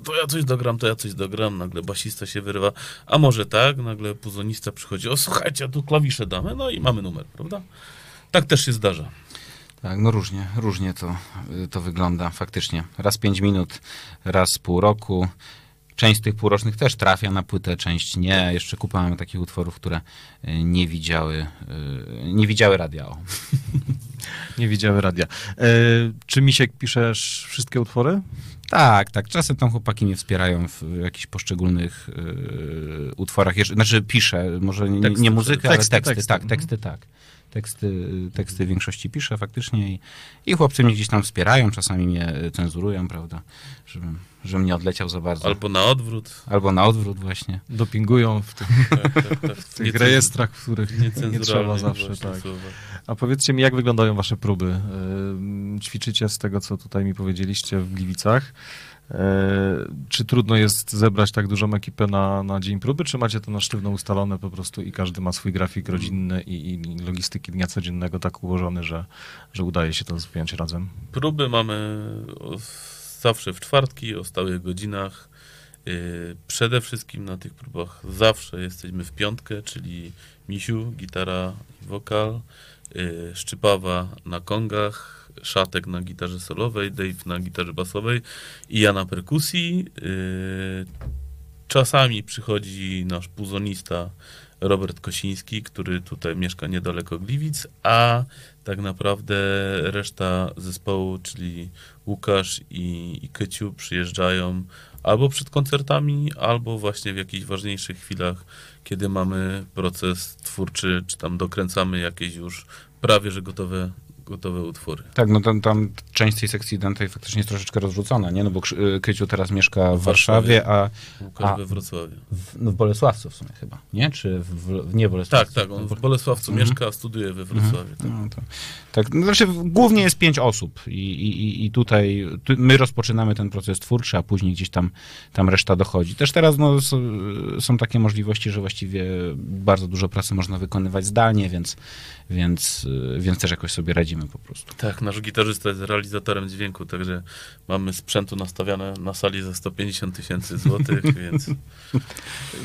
To ja coś dogram, to ja coś dogram. Nagle basista się wyrywa. A może tak? Nagle puzonista przychodzi. O, słuchajcie, a tu klawisze damy. No i mamy numer, prawda? Tak też się zdarza. Tak, no różnie, różnie to, y, to wygląda faktycznie. Raz pięć minut, raz pół roku. Część z tych półrocznych też trafia na płytę, część nie. Jeszcze kupa mamy takich utworów, które y, nie widziały, y, nie widziały radia. Nie widziały radia. E, czy Misiek piszesz wszystkie utwory? Tak, tak. Czasem tam chłopaki mnie wspierają w jakichś poszczególnych utworach. Znaczy piszę, może nie, Teksty nie muzykę, przede- ale teksty, teksty, teksty. tak, Mhm. teksty, tak. Teksty, teksty w większości piszę faktycznie i, i chłopcy mnie gdzieś tam wspierają, czasami mnie cenzurują, prawda, żebym, żebym nie odleciał za bardzo. Albo na odwrót. Albo na odwrót właśnie. Dopingują w tych, Tak, tak, tak. w tych rejestrach, w których nie trzeba zawsze. Tak. słowa. A powiedzcie mi, jak wyglądają wasze próby? Ćwiczycie z tego, co tutaj mi powiedzieliście w Gliwicach. E, Czy trudno jest zebrać tak dużą ekipę na, na dzień próby, czy macie to na sztywno ustalone po prostu i każdy ma swój grafik rodzinny i, i logistyki dnia codziennego tak ułożony, że, że udaje się to spiąć razem? Próby mamy zawsze w czwartki, o stałych godzinach. Yy, Przede wszystkim na tych próbach zawsze jesteśmy w piątkę, czyli Misiu, gitara i wokal, yy, Szczypawa na kongach, Szatek na gitarze solowej, Dave na gitarze basowej i ja na perkusji. Yy, Czasami przychodzi nasz puzonista Robert Kosiński, który tutaj mieszka niedaleko Gliwic, a tak naprawdę reszta zespołu, czyli Łukasz i, i Kyciu przyjeżdżają albo przed koncertami, albo właśnie w jakichś ważniejszych chwilach, kiedy mamy proces twórczy, czy tam dokręcamy jakieś już prawie że gotowe, gotowe utwory. Tak, no tam, tam część tej sekcji dętej faktycznie jest troszeczkę rozrzucona, nie? No bo y, Kryciu teraz mieszka w W Warszawie. Warszawie, a Łukasz A. we Wrocławiu. w, no w Bolesławcu w sumie chyba, nie? Czy w, w, nie Bolesławcu? Tak, tak, on w Bolesławcu Mhm. mieszka, a studiuje we Wrocławiu. Tak. No, to, tak, no, znaczy głównie jest pięć osób i, i, i tutaj tu, my rozpoczynamy ten proces twórczy, a później gdzieś tam, tam reszta dochodzi. Też teraz no, są, są takie możliwości, że właściwie bardzo dużo pracy można wykonywać zdalnie, więc, więc, y, więc też jakoś sobie radzimy po prostu. Tak, nasz gitarzysta jest realizatorem dźwięku, także mamy sprzętu nastawiane na sali za 150 tysięcy złotych, więc,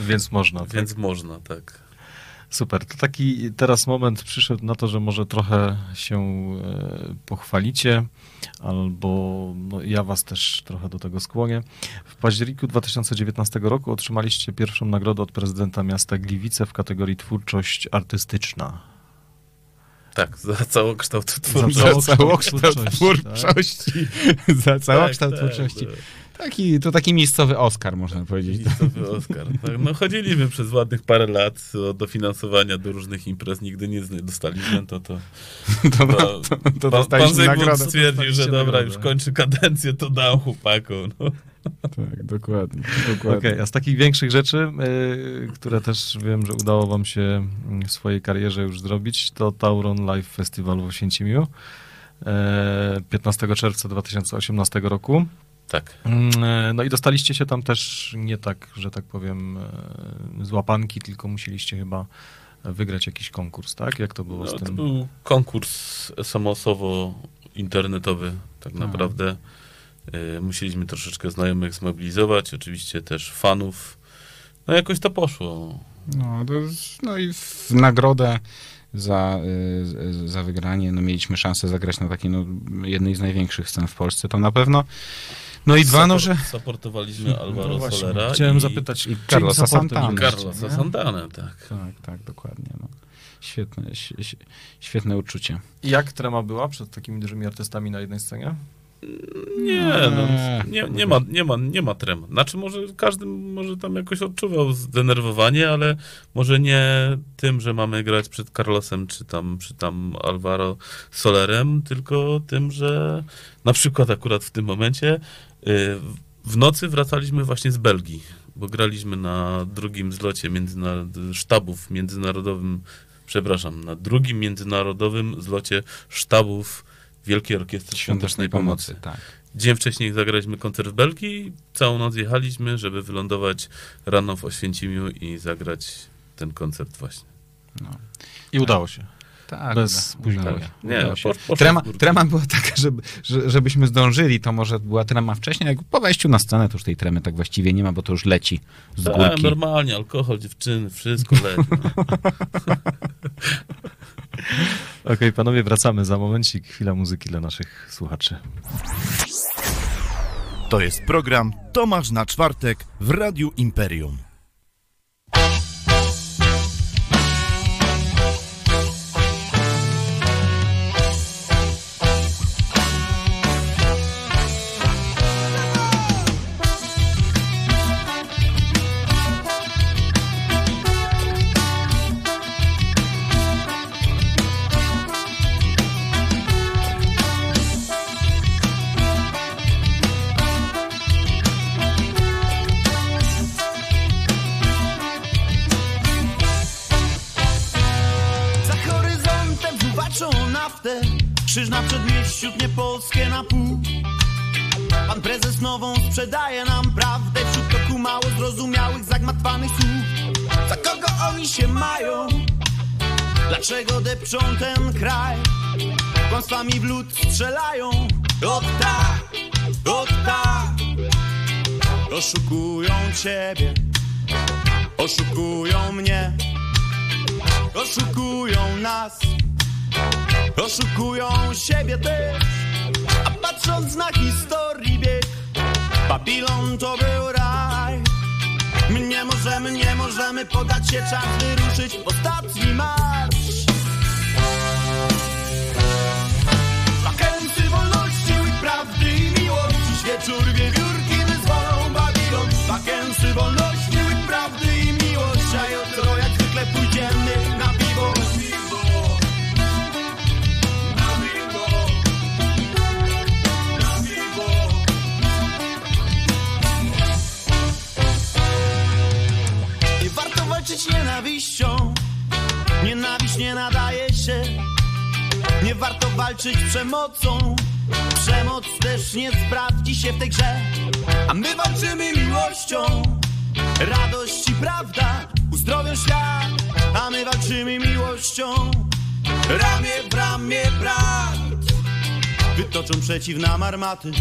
Więc można. Tak? więc można, tak. Super. To taki teraz moment przyszedł na to, że może trochę się e, pochwalicie, albo no, ja was też trochę do tego skłonię. W październiku 2019 roku otrzymaliście pierwszą nagrodę od prezydenta miasta Gliwice w kategorii twórczość artystyczna. Tak, za całokształt Za twórczości. całokształt twórczości, za całokształt Tak, tak, twórczości. Taki, to taki miejscowy Oscar, można powiedzieć. Miejscowy Oscar. Tak, no chodziliśmy przez ładnych parę lat o dofinansowania do różnych imprez, nigdy nie dostaliśmy, to to... To, to, to, to pan, pan nagrodę. stwierdził, że dobra, nagrodę. już kończy kadencję, to dam chłopakom. No. Tak, dokładnie. dokładnie. Okej, a z takich większych rzeczy, y, które też wiem, że udało wam się mm, w swojej karierze już zrobić, to Tauron Live Festival w Oświęcimiu e, 15 czerwca 2018 roku. Tak. Mm, e, No i dostaliście się tam też nie tak, że tak powiem, e, z łapanki, tylko musieliście chyba wygrać jakiś konkurs, tak? Jak to było No, z to tym? był konkurs SMS-owo-internetowy, tak A. naprawdę. Y, Musieliśmy troszeczkę znajomych zmobilizować, oczywiście też fanów. No jakoś to poszło. No, to, jest- no i w nagrodę za, za wygranie no, mieliśmy szansę zagrać na takiej no, jednej z największych scen w Polsce, to na pewno. No i dwa, no, że... Supportowaliśmy Alvaro No właśnie, Solera Chciałem i, zapytać, i Carlosa byliście, Carlosa? Santana, tak. Tak, tak, dokładnie. No. Świetne, świetne uczucie. Jak trema była przed takimi dużymi artystami na jednej scenie? Nie, no, Nie. nie, nie, ma, nie, ma, nie ma trem. Znaczy może każdy może tam jakoś odczuwał zdenerwowanie, ale może nie tym, że mamy grać przed Carlosem czy tam, czy tam Alvaro Solerem, tylko tym, że na przykład akurat w tym momencie w nocy wracaliśmy właśnie z Belgii, bo graliśmy na drugim zlocie międzynarod- sztabów międzynarodowym, przepraszam, na drugim międzynarodowym zlocie sztabów Wielkiej Orkiestry Świątecznej Pomocy. Tak. Dzień wcześniej zagraliśmy koncert w Belgii, całą noc jechaliśmy, żeby wylądować rano w Oświęcimiu i zagrać ten koncert właśnie. No. I udało się. Tak, Bez spóźnienia. udało się, Nie, posz- poszło Trema, trema była taka, żeby, że, żebyśmy zdążyli, to może była trema wcześniej, jak po wejściu na scenę to już tej tremy tak właściwie nie ma, bo to już leci z Tak, górki. normalnie, alkohol, dziewczyny, wszystko leci. Okej, panowie, wracamy za momencik. Chwila muzyki dla naszych słuchaczy. To jest program Tomasz na czwartek w Radiu Imperium. Na przedmieściu tnie Polskie na pół. Pan prezes nową sprzedaje nam prawdę wśród toku mało zrozumiałych, zagmatwanych słów. Za kogo oni się mają? Dlaczego depczą ten kraj? Kłamstwami w lód strzelają. O tak, tak. Oszukują ciebie, oszukują mnie, oszukują nas, oszukują siebie też. A patrząc na historii bieg, Babilon to był raj. My nie możemy, nie możemy podać się, czas wyruszyć ostatni marsz. Walczyć przemocą. Przemoc też nie sprawdzi się w tej grze. A my walczymy miłością. Radość i prawda uzdrowią świat A my walczymy miłością. Ramię w ramię brat. Wytoczą przeciw nam armaty.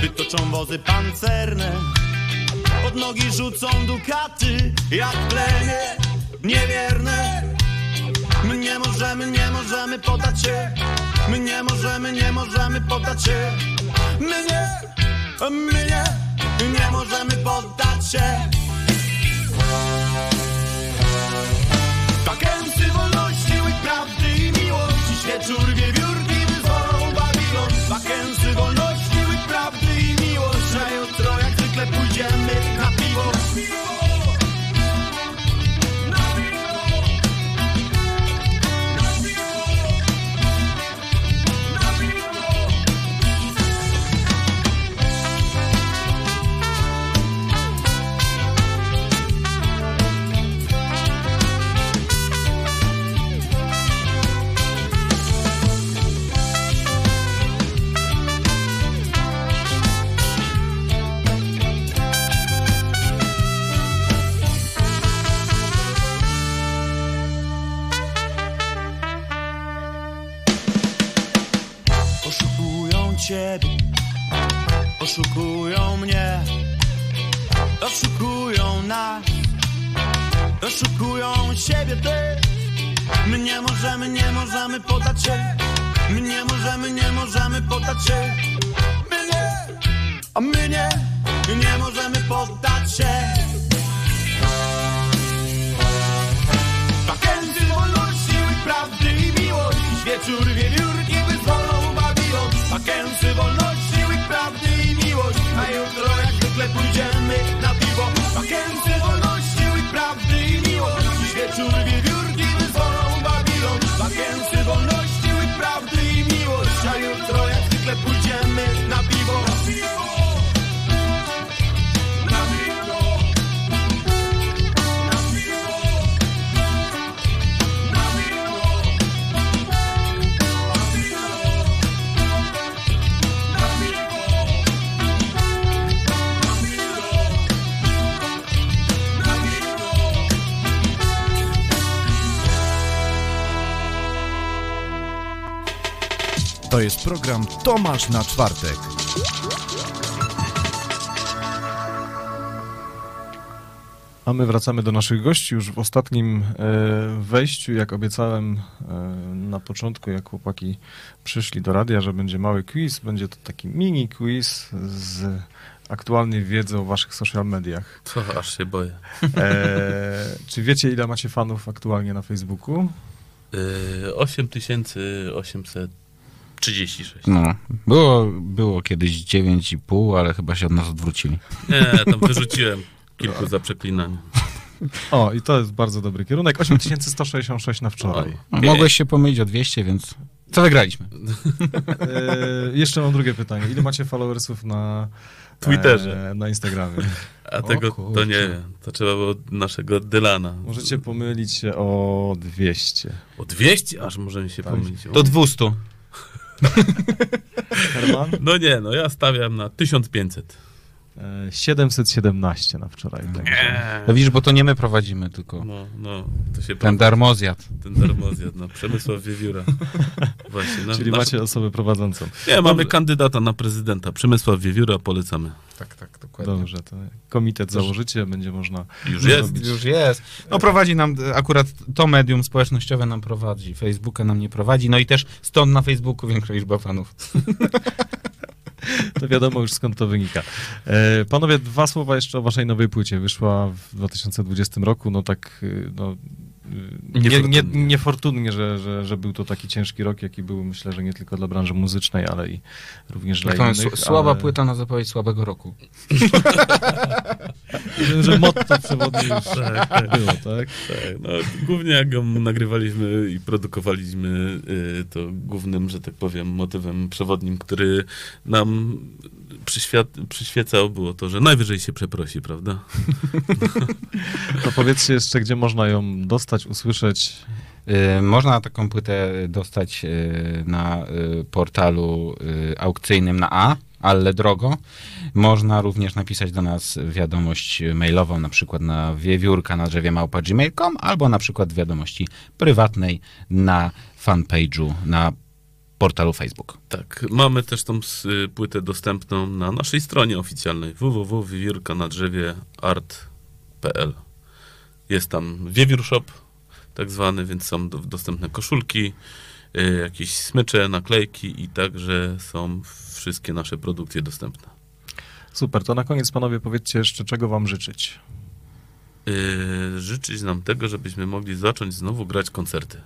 Wytoczą wozy pancerne. Pod nogi rzucą dukaty Jak plemię niewierne My nie możemy, nie możemy poddać się. My nie możemy, nie możemy poddać się. My nie, my nie, nie możemy poddać się. Wakensy wolności i prawdy i miłości. Świeczór wiewiórki wyzwolą Babilon. Wakensy wolności i prawdy i miłości jutro jak zwykle pójdziemy ciebie, oszukują mnie, oszukują nas, oszukują siebie też. My nie możemy, nie możemy poddać się, my nie możemy, nie możemy poddać się. My nie, a my nie, nie możemy poddać się. Wakensy wolności prawdy i miłości Wieczór wiewiórki wyzwolą Wakensy wolności i prawdy i miłości A jutro jak zwykle pójdziemy na piwo. Wakensy wolności i prawdy i miłości Wieczór wiewiórki wyzwolą Babilon. Wakensy wolności i prawdy i miłości A jutro jak zwykle pójdziemy na piwo To jest program Tomasz na czwartek. A my wracamy do naszych gości już w ostatnim e, wejściu, jak obiecałem e, na początku, jak chłopaki przyszli do radia, że będzie mały quiz. Będzie to taki mini quiz z aktualnej wiedzy o waszych social mediach. To aż się boję. E, czy wiecie, ile macie fanów aktualnie na Facebooku? E, 8800 36. No. Było, było kiedyś 9,5, ale chyba się od nas odwrócili. Nie, tam wyrzuciłem kilku za przeklinanie. O, i to jest bardzo dobry kierunek. 8166 na wczoraj. Mogłeś się pomylić o 200, więc co wygraliśmy? E, jeszcze mam drugie pytanie. Ile macie followersów na e, Twitterze? E, na Instagramie. A tego to nie wiem. To trzeba było naszego Dylana. Możecie pomylić się o 200. O 200? Aż możemy się tak. pomylić. Do 200. Herman? No nie, no ja stawiam na 1500. E, 717 na wczoraj. Także. No widzisz, bo to nie my prowadzimy, tylko No, no, to się ten darmozjad. ten darmozjad, no, Przemysław Wiewióra. Właśnie, no, Czyli nasz- macie osobę prowadzącą. Nie, mamy kandydata na prezydenta, Przemysław Wiewióra, polecamy. Tak, tak, dokładnie. Dobrze, to komitet założycie, będzie można Już jest. zrobić. Już jest. No prowadzi nam, akurat to medium społecznościowe nam prowadzi, Facebooka nam nie prowadzi, no i też stąd na Facebooku większa liczba fanów. To wiadomo już skąd to wynika. E, panowie, dwa słowa jeszcze o waszej nowej płycie. Wyszła w 2020 roku, no tak, y, no... Nie, nie, Niefortunnie. że, że, że był to taki ciężki rok, jaki był, myślę, że nie tylko dla branży muzycznej, ale i również dla innych. s- słaba ale płyta na zapowiedź słabego roku. Wiem, że motto przewodnie już Tak, tak. było, tak? Tak, no, głównie jak ją nagrywaliśmy i produkowaliśmy, y, to głównym, że tak powiem, motywem przewodnim, który nam przyświat- przyświecał, było to, że najwyżej się przeprosi, prawda? To powiedzcie jeszcze, gdzie można ją dostać, usłyszeć. Y, Można taką płytę dostać y, na y, portalu aukcyjnym na A, ale drogo. Można również napisać do nas wiadomość mailową, na przykład na wiewiórka na drzewie małpa gmail.com albo na przykład wiadomości prywatnej na fanpage'u na portalu Facebook. Tak, mamy też tą y, płytę dostępną na naszej stronie oficjalnej www.wiewiórka-na-drzewie-art.pl Jest tam Wiewiór Shop, tak zwany, więc są do, dostępne koszulki, y, jakieś smycze, naklejki i także są wszystkie nasze produkcje dostępne. Super, to na koniec panowie powiedzcie jeszcze, czego wam życzyć. Y, życzyć nam tego, żebyśmy mogli zacząć znowu grać koncerty.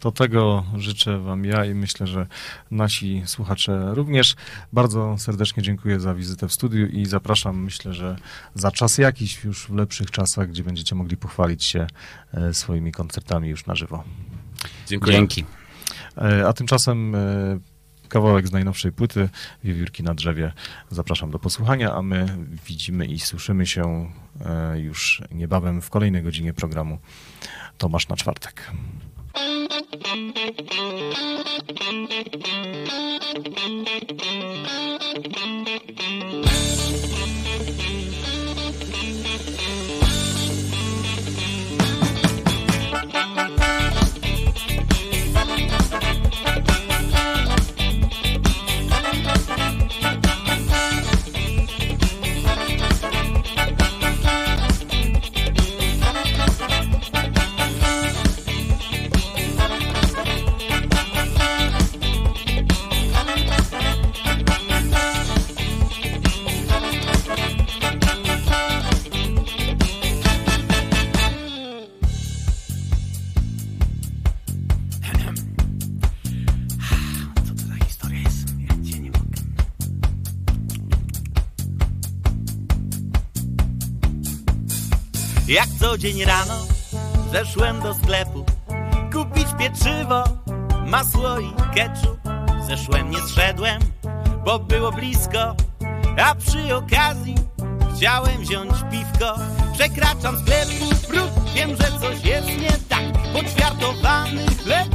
To tego życzę Wam ja i myślę, że nasi słuchacze również. Bardzo serdecznie dziękuję za wizytę w studiu i zapraszam, myślę, że za czas jakiś, już w lepszych czasach, gdzie będziecie mogli pochwalić się e, swoimi koncertami już na żywo. Dziękuję. Dzięki. E, A tymczasem e, kawałek z najnowszej płyty Wiewiórki na drzewie zapraszam do posłuchania, a my widzimy i słyszymy się już niebawem w kolejnej godzinie programu Tomasz na czwartek. Co Jak co dzień rano zeszłem do sklepu kupić pieczywo, masło i ketchup. Zeszłem, nie zszedłem, bo było blisko, a przy okazji chciałem wziąć piwko. Przekraczam sklepu, wiem, że coś jest nie tak. Poćwiartowany chleb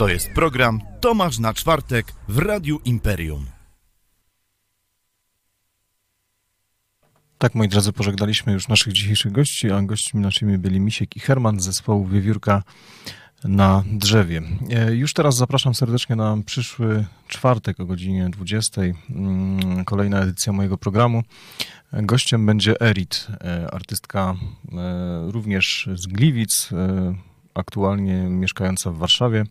To jest program Tomasz na czwartek w Radiu Imperium. Tak, moi drodzy, pożegnaliśmy już naszych dzisiejszych gości, a gośćmi naszymi byli Misiek i Herman z zespołu Wiewiórka na drzewie. E, Już teraz zapraszam serdecznie na przyszły czwartek o godzinie 20. Mm, Kolejna edycja mojego programu. Gościem będzie Erit, e, artystka e, również z Gliwic, aktualnie mieszkająca w Warszawie.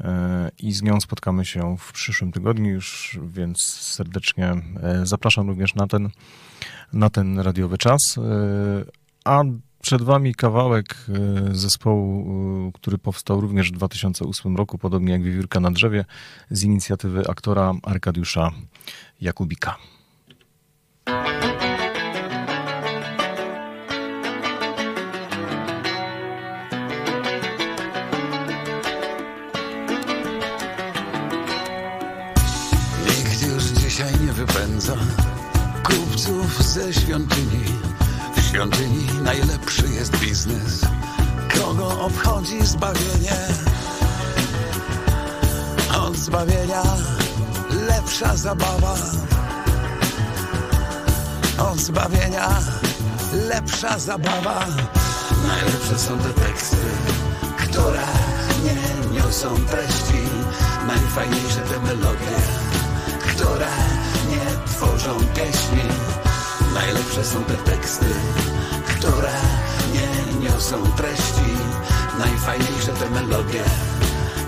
E, I z nią spotkamy się w przyszłym tygodniu już, więc serdecznie e, zapraszam również na ten, na ten radiowy czas. E, A przed Wami kawałek zespołu, który powstał również w 2008 roku, podobnie jak Wiewiórka na drzewie, z inicjatywy aktora Arkadiusza Jakubika. Świątyni najlepszy jest biznes. Kogo obchodzi zbawienie? Od zbawienia lepsza zabawa. Od zbawienia lepsza zabawa. Najlepsze są te teksty, które nie niosą treści. Najfajniejsze te melodie które nie tworzą pieśni. Najlepsze są te teksty, które nie niosą treści. Najfajniejsze te melodie,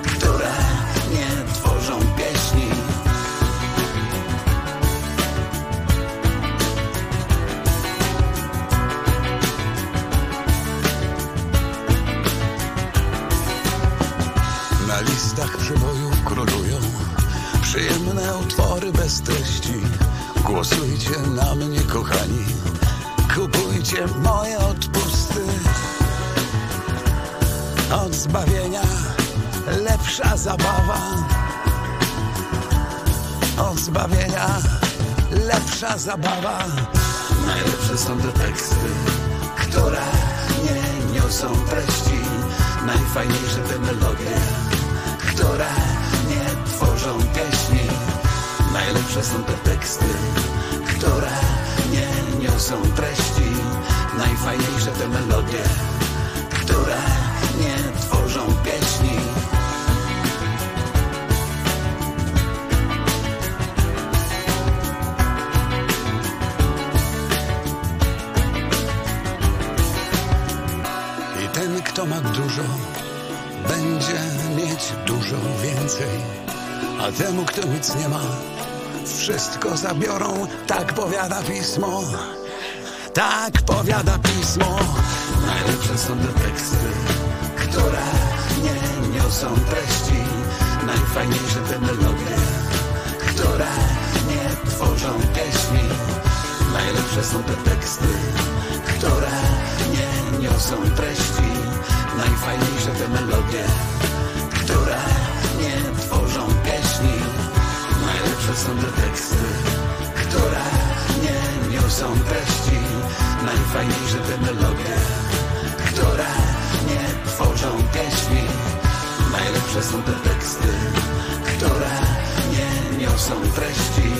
które nie tworzą pieśni. Na listach przebojów królują Przyjemne utwory bez treści Głosujcie na mnie kochani. Kupujcie moje odpusty. Od zbawienia lepsza zabawa. Od zbawienia lepsza zabawa. Najlepsze są te teksty Które nie niosą treści. Najfajniejsze te melodie Które nie tworzą pieśni. Najlepsze są te teksty, które nie niosą treści. Najfajniejsze te melodie, które nie tworzą pieśni. I ten, kto ma dużo, będzie mieć dużo więcej. A temu, kto nic nie ma, wszystko zabiorą. Tak powiada pismo. Tak powiada pismo. Najlepsze są te teksty, które nie niosą treści. Najfajniejsze te melodie, które nie tworzą pieśni. Najlepsze są te teksty, które nie niosą treści. Najfajniejsze te melodie, które Są te teksty, które nie niosą treści. Najfajniejsze te melodie, które nie tworzą pieśni. Najlepsze są te teksty, które nie niosą treści.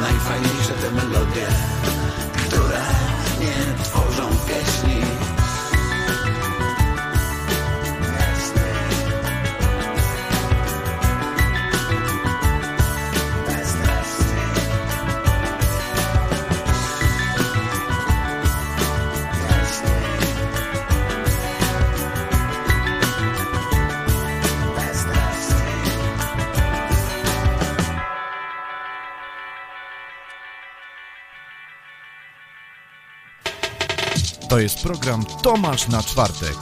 Najfajniejsze te melodie, które nie tworzą pieśni. Jest program Tomasz na czwartek.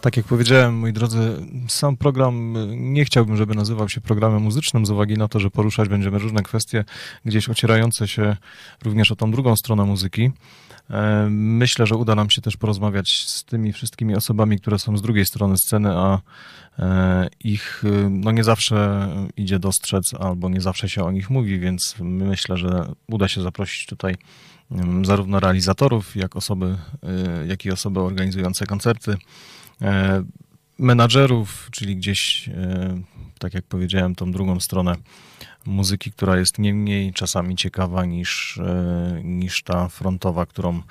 Tak jak powiedziałem, moi drodzy, sam program nie chciałbym, żeby nazywał się programem muzycznym z uwagi na to, że poruszać będziemy różne kwestie gdzieś ocierające się również o tą drugą stronę muzyki. E, Myślę, że uda nam się też porozmawiać z tymi wszystkimi osobami, które są z drugiej strony sceny, a e, ich y, no nie zawsze idzie dostrzec albo nie zawsze się o nich mówi, więc myślę, że uda się zaprosić tutaj ym, zarówno realizatorów, jak, osoby, y, jak i osoby organizujące koncerty, e, menadżerów, czyli gdzieś, tak jak powiedziałem, tą drugą stronę muzyki, która jest nie mniej czasami ciekawa niż, e, niż ta frontowa, którą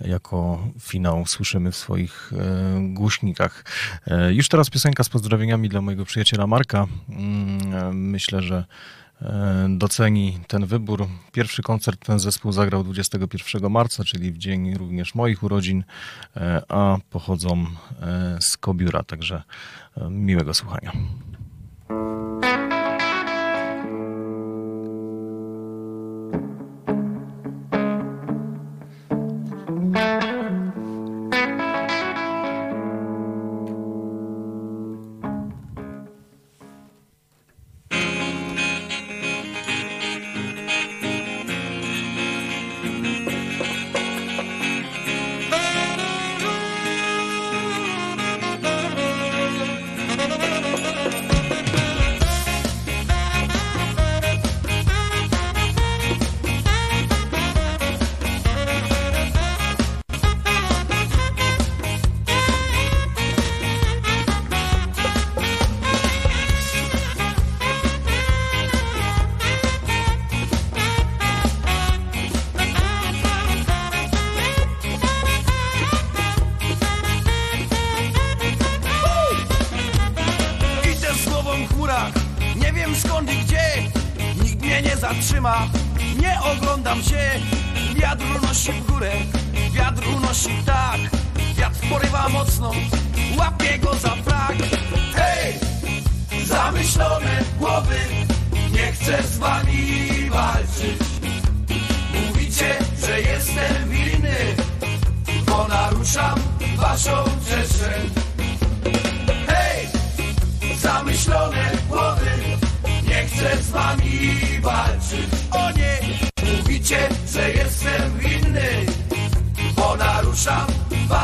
jako finał słyszymy w swoich e, głośnikach. E, Już teraz piosenka z pozdrowieniami dla mojego przyjaciela Marka. Mm, Myślę, że doceni ten wybór. Pierwszy koncert ten zespół zagrał 21 marca, czyli w dzień również moich urodzin, a pochodzą z Kobiura, także miłego słuchania.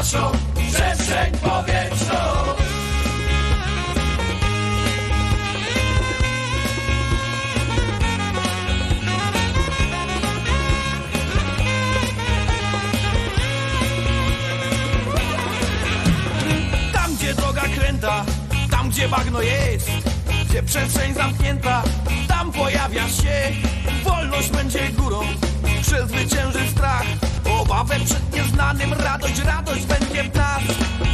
Waszą przestrzeń powietrzną. Tam gdzie droga kręta, tam gdzie bagno jest Gdzie przestrzeń zamknięta, tam pojawia się Wolność będzie górą, przezwycięży strach Obawę przed nieznanym, radość, radość będzie w nas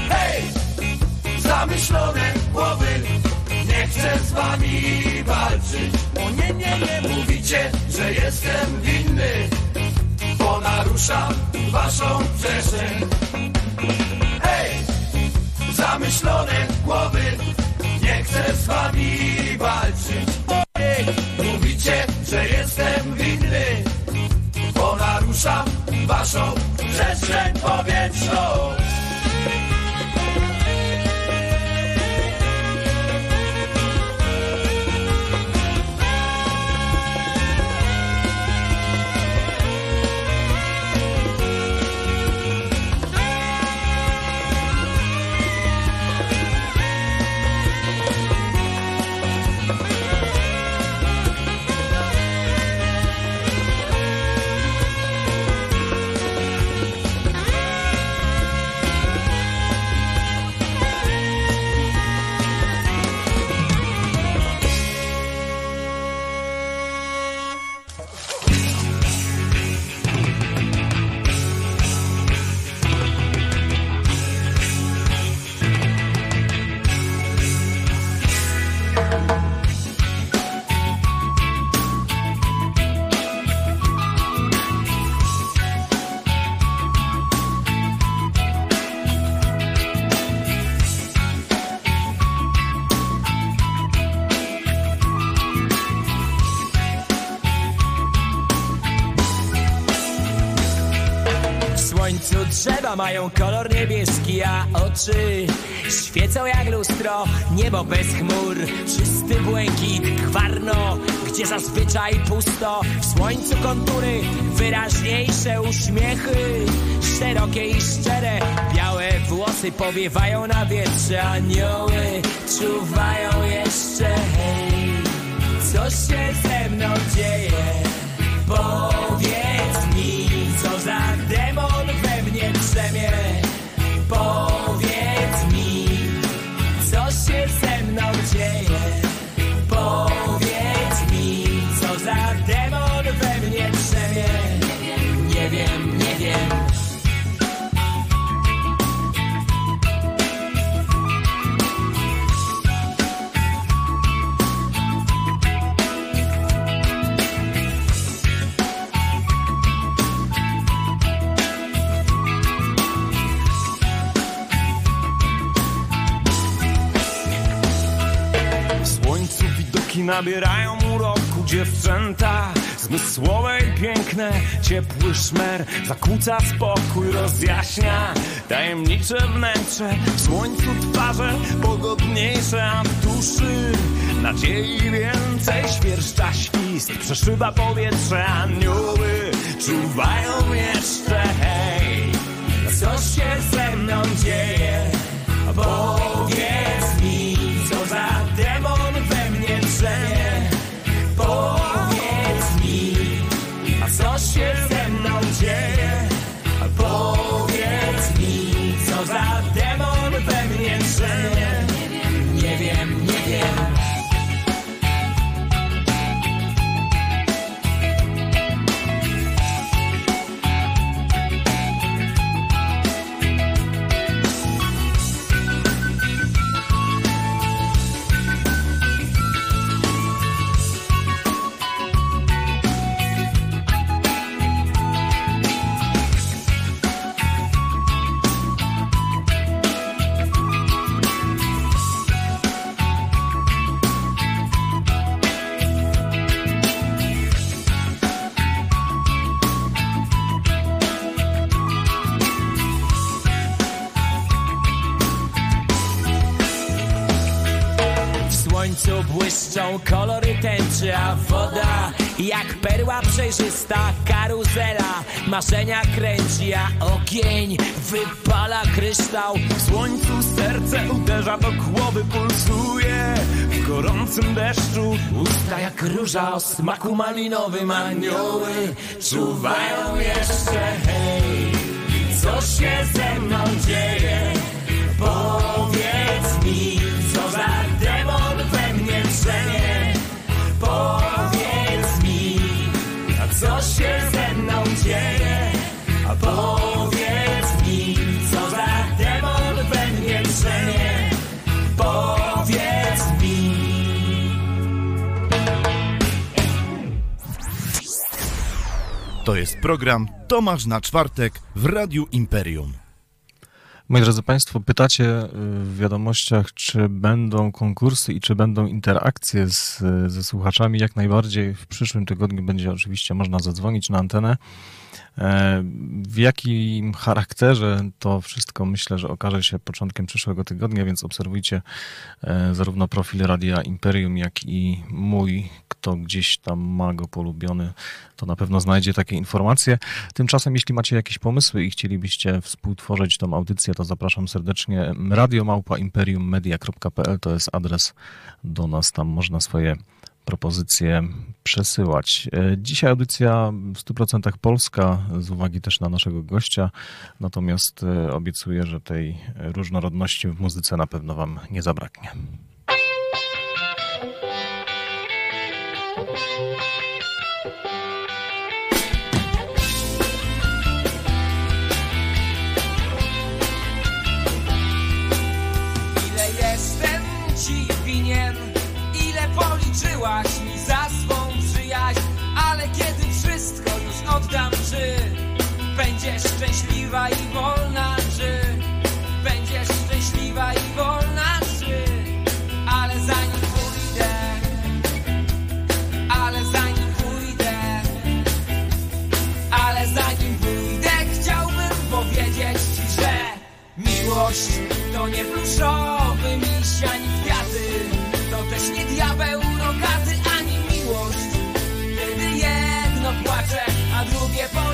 Hej! Zamyślone głowy Nie chcę z wami walczyć O nie, nie, nie mówicie, że jestem winny Bo naruszam waszą przestrzeń Hej! zamyślone głowy Nie chcę z wami walczyć Ojej, Mówicie, że jestem winny Bo naruszam waszą przestrzeń powietrzną mają kolor niebieski, a oczy świecą jak lustro. Niebo bez chmur, czysty błękit, gwarno, gdzie zazwyczaj pusto. W słońcu kontury, wyraźniejsze uśmiechy, szerokie i szczere. Białe włosy powiewają na wietrze, anioły czuwają jeszcze. Hej, co się ze mną dzieje? Powiedz nabierają uroku dziewczęta Zmysłowe i piękne, ciepły szmer Zakłóca spokój, rozjaśnia tajemnicze wnętrze W słońcu twarze pogodniejsze, a w duszy Nadziei więcej, świerszcza świst Przeszyba powietrze, anioły czuwają perła przejrzysta karuzela. Marzenia kręci, a ogień wypala kryształ. W słońcu serce uderza do głowy, pulsuje W gorącym deszczu Usta jak róża o smaku malinowym, anioły czuwają jeszcze. Hej, co się ze mną dzieje? Powiedz mi, co za demon we mnie drzemie. Co się ze mną dzieje? A powiedz mi, co za demon we mnie drzemie. Powiedz mi. To jest program Tomasz na czwartek w Radiu Imperium. Moi drodzy Państwo, pytacie y, w wiadomościach, czy będą konkursy i czy będą interakcje z, ze słuchaczami. Jak najbardziej w przyszłym tygodniu będzie oczywiście można zadzwonić na antenę. E, W jakim charakterze to wszystko myślę, że okaże się początkiem przyszłego tygodnia, więc obserwujcie e, zarówno profil Radia Imperium, jak i mój. Kto gdzieś tam ma go polubiony, to na pewno znajdzie takie informacje. Tymczasem, jeśli macie jakieś pomysły i chcielibyście współtworzyć tą audycję, to zapraszam serdecznie. radiomałpa.imperiummedia.pl to jest adres do nas. Tam można swoje propozycje przesyłać. E, Dzisiaj audycja w 100% polska, z uwagi też na naszego gościa, natomiast e, obiecuję, że tej różnorodności w muzyce na pewno Wam nie zabraknie. Wybaczyłaś mi za swą przyjaźń Ale kiedy wszystko już oddam czy Będziesz szczęśliwa i wolna czy Będziesz szczęśliwa i wolna czy Ale zanim pójdę Ale zanim pójdę Ale zanim pójdę Chciałbym powiedzieć ci, że Miłość to nie pluszowy miś ani kwiaty To też nie diabeł Padru get po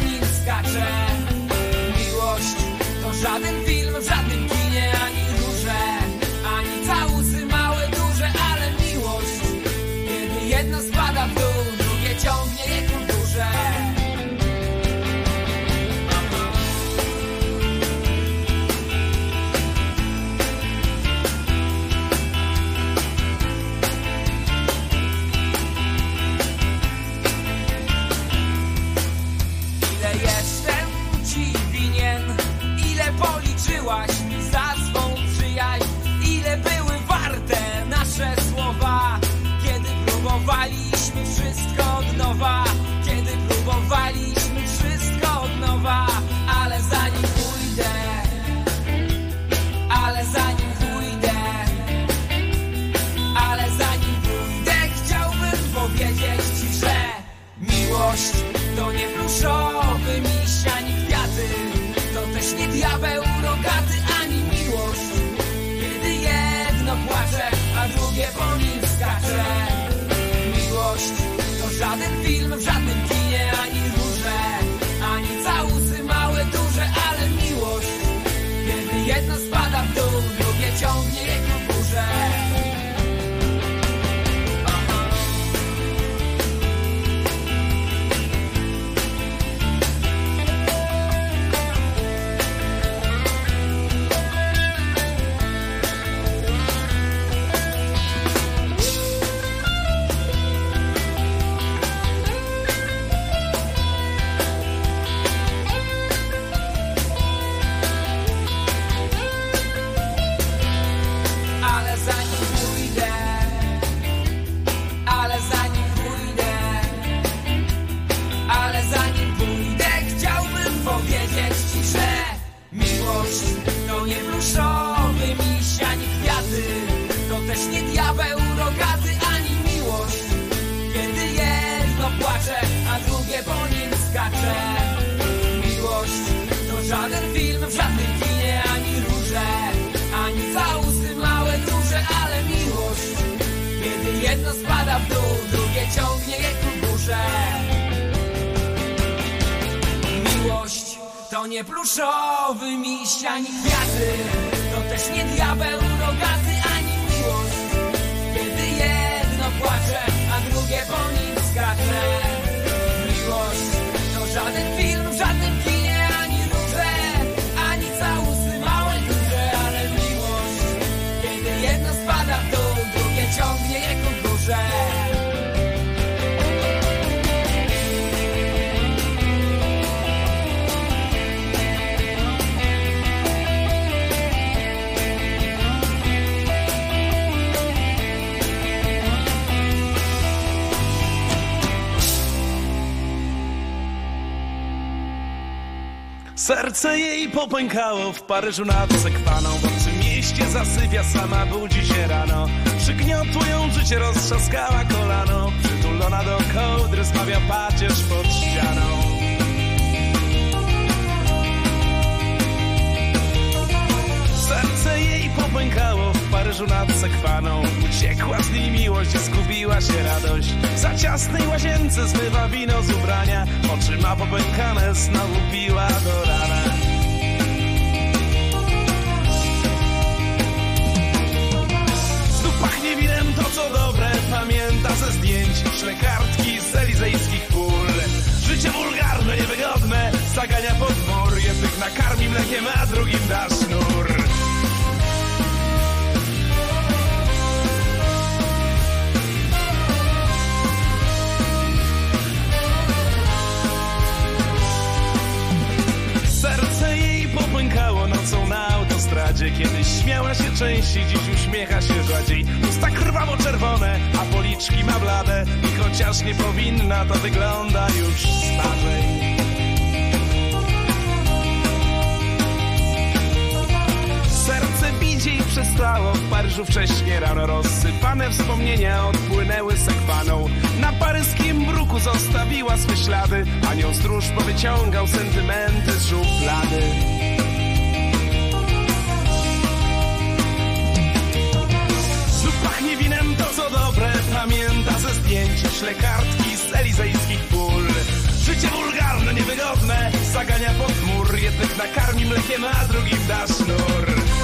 nie pluszowy miś ani kwiaty, to też nie diabeł rogaty ani miłość. Kiedy jedno płacze, a drugie po nim skacze. Miłość to żaden film, żadnym kinie, ani róże, ani całusy małe, duże, ale miłość. Kiedy jedno spada w dół, drugie ciągnie je ku górze. Serce jej popękało w Paryżu nad Sekwaną W obcym mieście zasypia, sama budzi się rano. Przygniotło ją życie, roztrzaskała kolano. Przytulona do kołdry, zmawia pacierz pod ścianą. Serce jej popękało w Paryżu nad Sekwaną. Uciekła z niej miłość, zgubiła się radość. Za ciasnej łazience zmywa wino z ubrania. Oczy ma popękane, znowu piła elizejskich pól. Życie wulgarne, niewygodne Zagania pod mur Jednych nakarmi mlekiem, a drugim da sznur. Serce jej popękało nocą na autostradzie. Kiedyś śmiała się częściej, dziś uśmiecha się rzadziej. Usta krwawo czerwone, a policzki ma blade I chociaż nie powinna, to wygląda już starzej. Serce bić jej przestało w Paryżu wcześnie rano Rozsypane wspomnienia odpłynęły sekwaną. Na paryskim bruku zostawiła swe ślady Anioł stróż powyciągał sentymenty z szuflady pachnie winem to co dobre zdjęć z elizejskich pól. Życie wulgarne, niewygodne Zagania pod mur Jednych nakarmi mlekiem, a drugim da sznur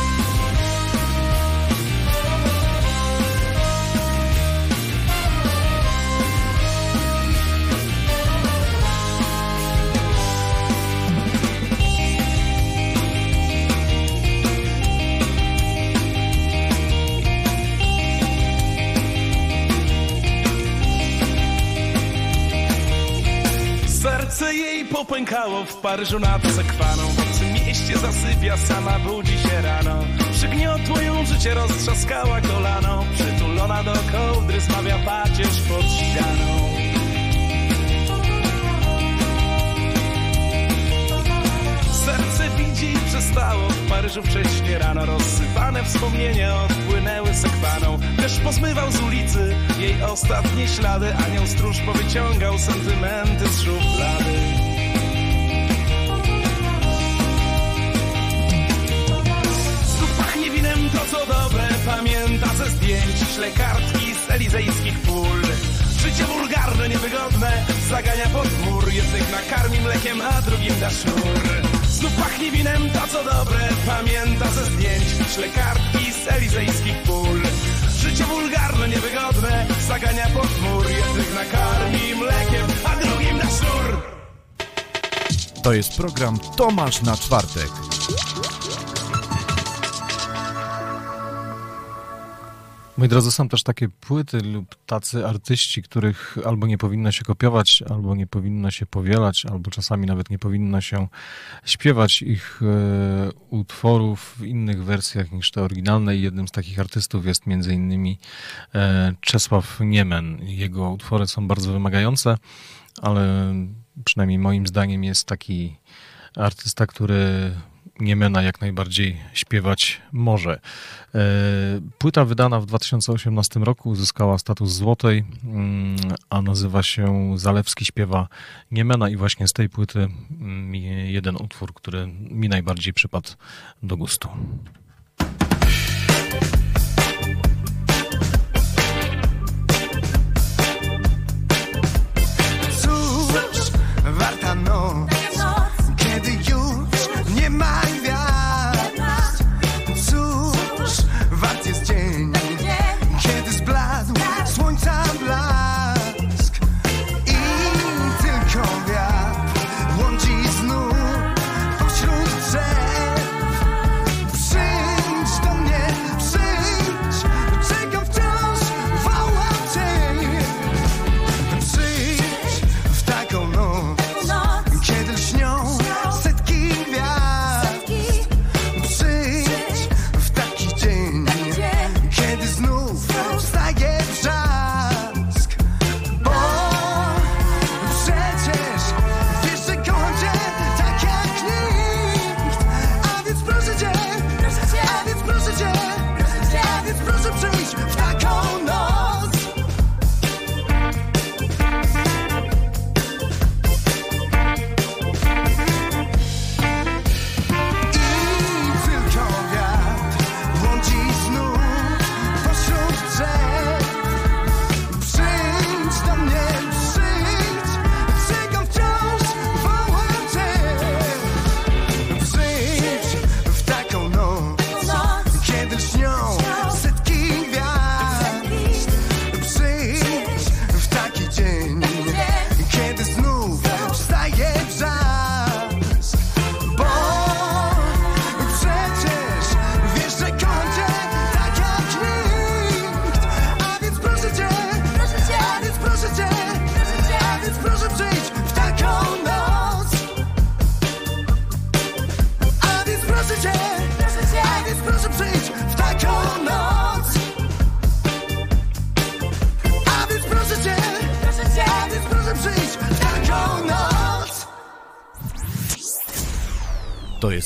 Serce jej popękało w Paryżu nad Sekwaną. W mieście zasypia, sama budzi się rano. Przygniotło ją życie, roztrzaskała kolano Przytulona do kołdry, smawia pacierz pod ścianą. Serce widzi i przestało Paryżu wcześnie rano Rozsypane wspomnienia odpłynęły sekwaną Też pozmywał z ulicy jej ostatnie ślady. Anioł stróż powyciągał sentymenty z szuflady. To co dobre. Pamięta ze zdjęć Szle kartki z elizejskich pól Życie wulgarne, niewygodne Zagania pod mur Jednych nakarmi mlekiem, a drugim da sznur. Znów pachnie winem to co dobre Pamięta ze zdjęć. Kartki z elizejskich pól. Życie wulgarne, niewygodne. Zagania pod mur Jednych nakarmi mlekiem, a drugim da sznur. To jest program Tomasz na czwartek. Moi drodzy, są też takie płyty lub tacy artyści, których albo nie powinno się kopiować, albo nie powinno się powielać, albo czasami nawet nie powinno się śpiewać ich e, utworów w innych wersjach niż te oryginalne. I jednym z takich artystów jest między innymi e, Czesław Niemen. Jego utwory są bardzo wymagające, ale przynajmniej moim zdaniem jest taki artysta, który Niemena jak najbardziej śpiewać może. E, Płyta wydana w 2018 roku uzyskała status złotej, mm, a nazywa się Zalewski śpiewa Niemena i właśnie z tej płyty mm, jeden utwór, który mi najbardziej przypadł do gustu.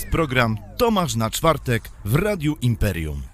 program Tomasz na czwartek w Radiu Imperium.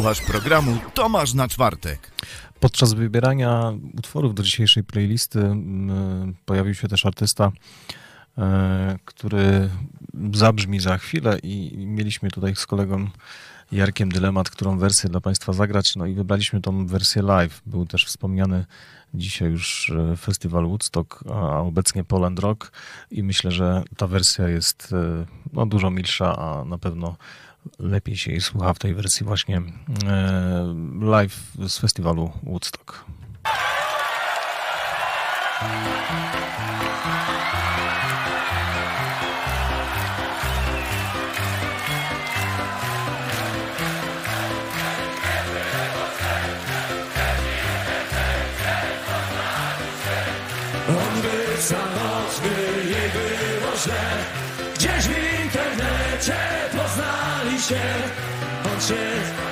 Słuchasz programu Tomasz na czwartek. Podczas wybierania utworów do dzisiejszej playlisty mm, pojawił się też artysta, e, który zabrzmi za chwilę i mieliśmy tutaj z kolegą Jarkiem dylemat, którą wersję dla Państwa zagrać. No i wybraliśmy tą wersję live. Był też wspomniany dzisiaj już e, festiwal Woodstock, a obecnie Poland Rock i myślę, że ta wersja jest e, no, dużo milsza, a na pewno lepiej się jej słucha w tej wersji właśnie e, live z festiwalu Woodstock. Za noc by jej było źle Gdzieś w internecie Odszedł, odszedł.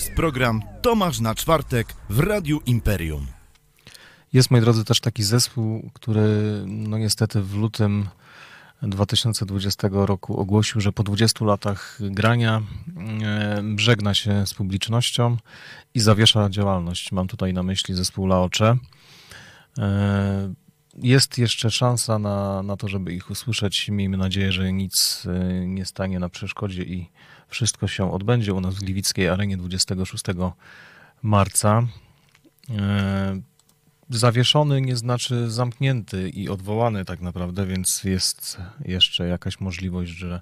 jest program Tomasz na czwartek w Radiu Imperium. Jest, moi drodzy, też taki zespół, który no niestety w lutym 2020 roku ogłosił, że po 20 latach grania e, żegna się z publicznością i zawiesza działalność. Mam tutaj na myśli zespół Laocze. E, jest jeszcze szansa na, na to, żeby ich usłyszeć. Miejmy nadzieję, że nic e, nie stanie na przeszkodzie i wszystko się odbędzie u nas w Gliwickiej Arenie 26 marca. E, zawieszony nie znaczy zamknięty i odwołany tak naprawdę, więc jest jeszcze jakaś możliwość, że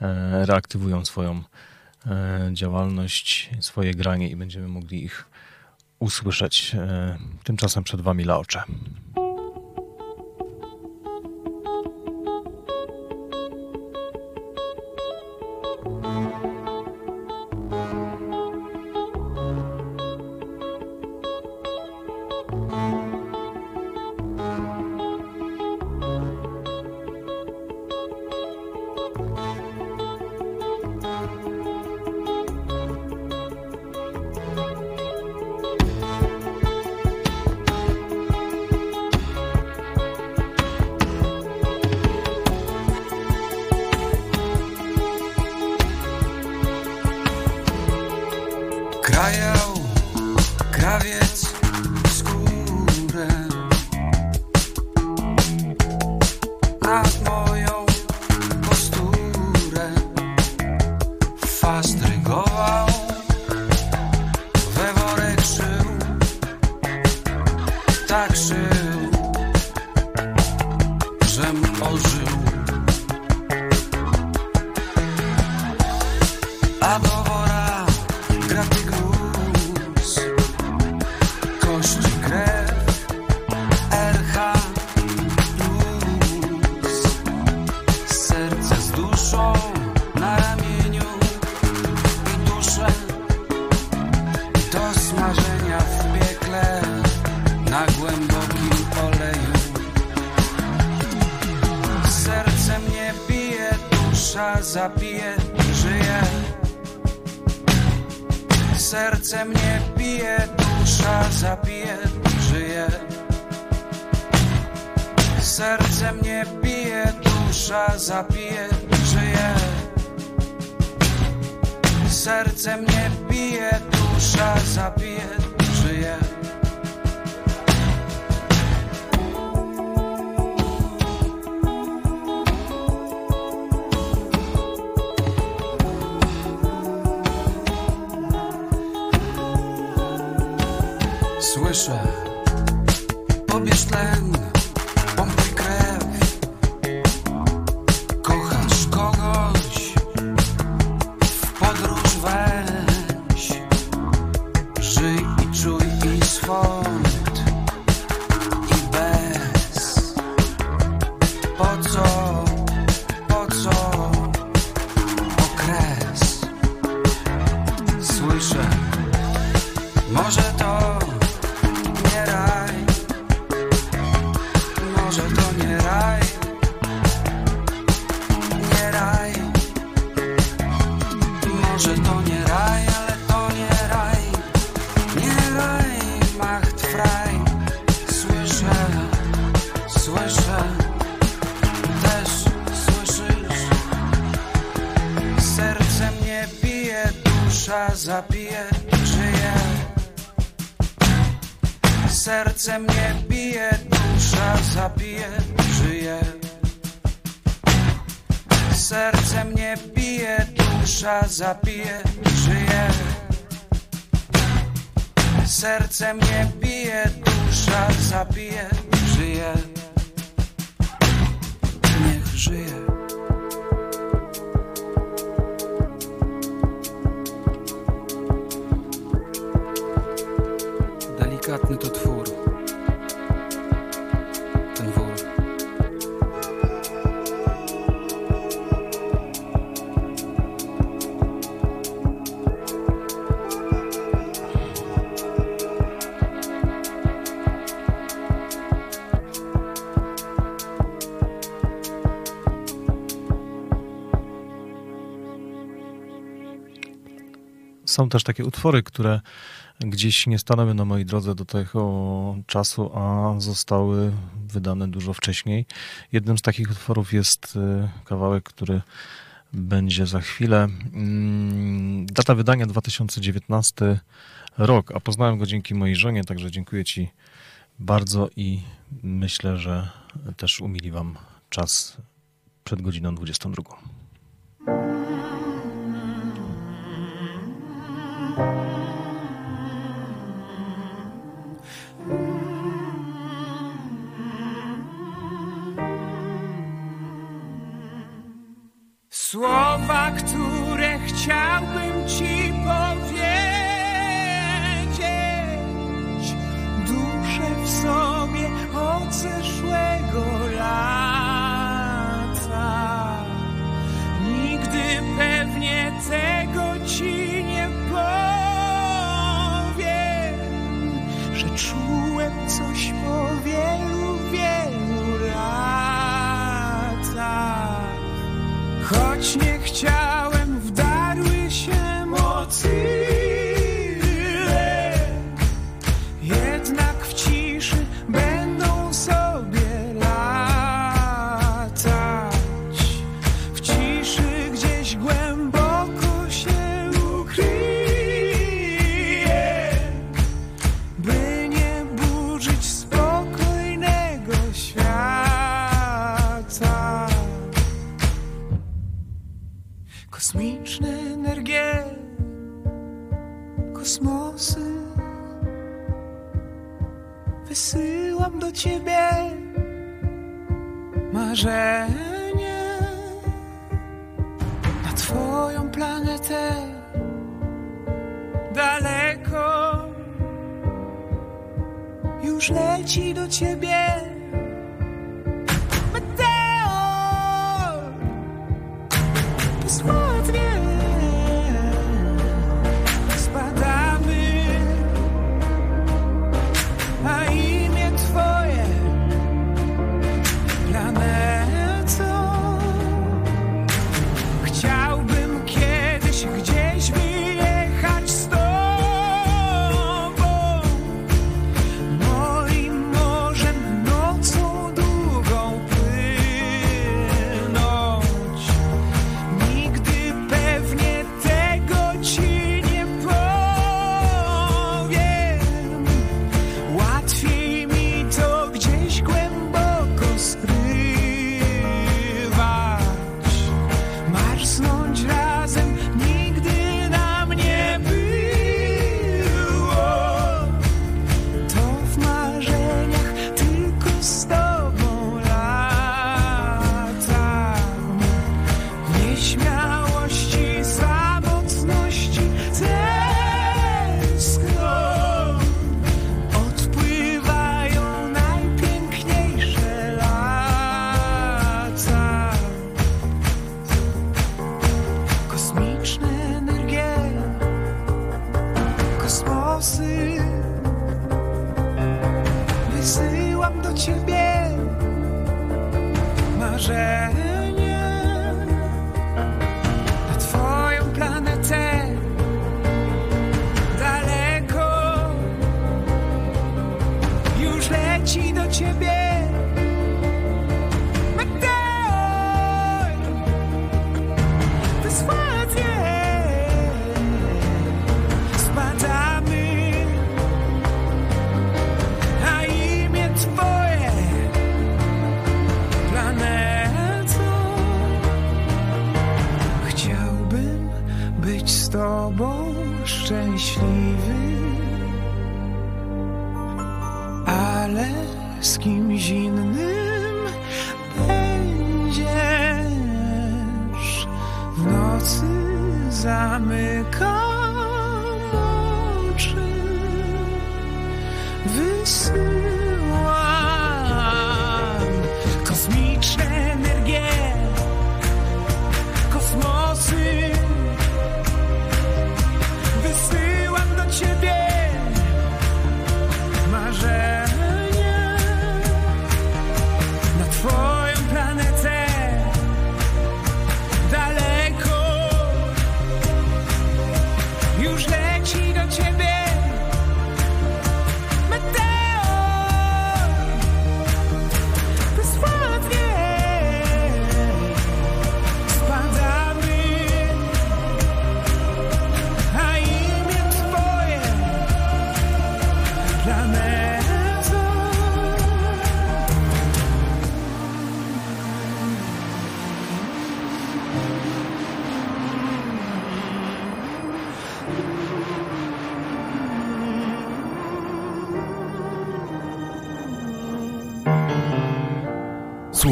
e, reaktywują swoją działalność, swoje granie i będziemy mogli ich usłyszeć. Tymczasem przed Wami Laocze. Serce mnie bije, dusza zabije, żyje. Serce mnie bije, dusza zabije, żyje. Serce mnie bije, dusza zabije, żyje. Niech żyje. Delikatny to twór. Ten wór. Są też takie utwory, które gdzieś nie stanęły na mojej drodze do tego czasu, a zostały wydane dużo wcześniej. Jednym z takich utworów jest y, kawałek, który będzie za chwilę. Mm, Data wydania 2019 rok, a poznałem go dzięki mojej żonie, także dziękuję Ci bardzo i myślę, że też umili Wam czas przed godziną 22. Słowa, które chciałbym ci ciebie marzenie na twoją planetę. Daleko już leci do ciebie.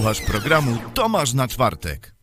Słuchasz programu Tomasz na czwartek.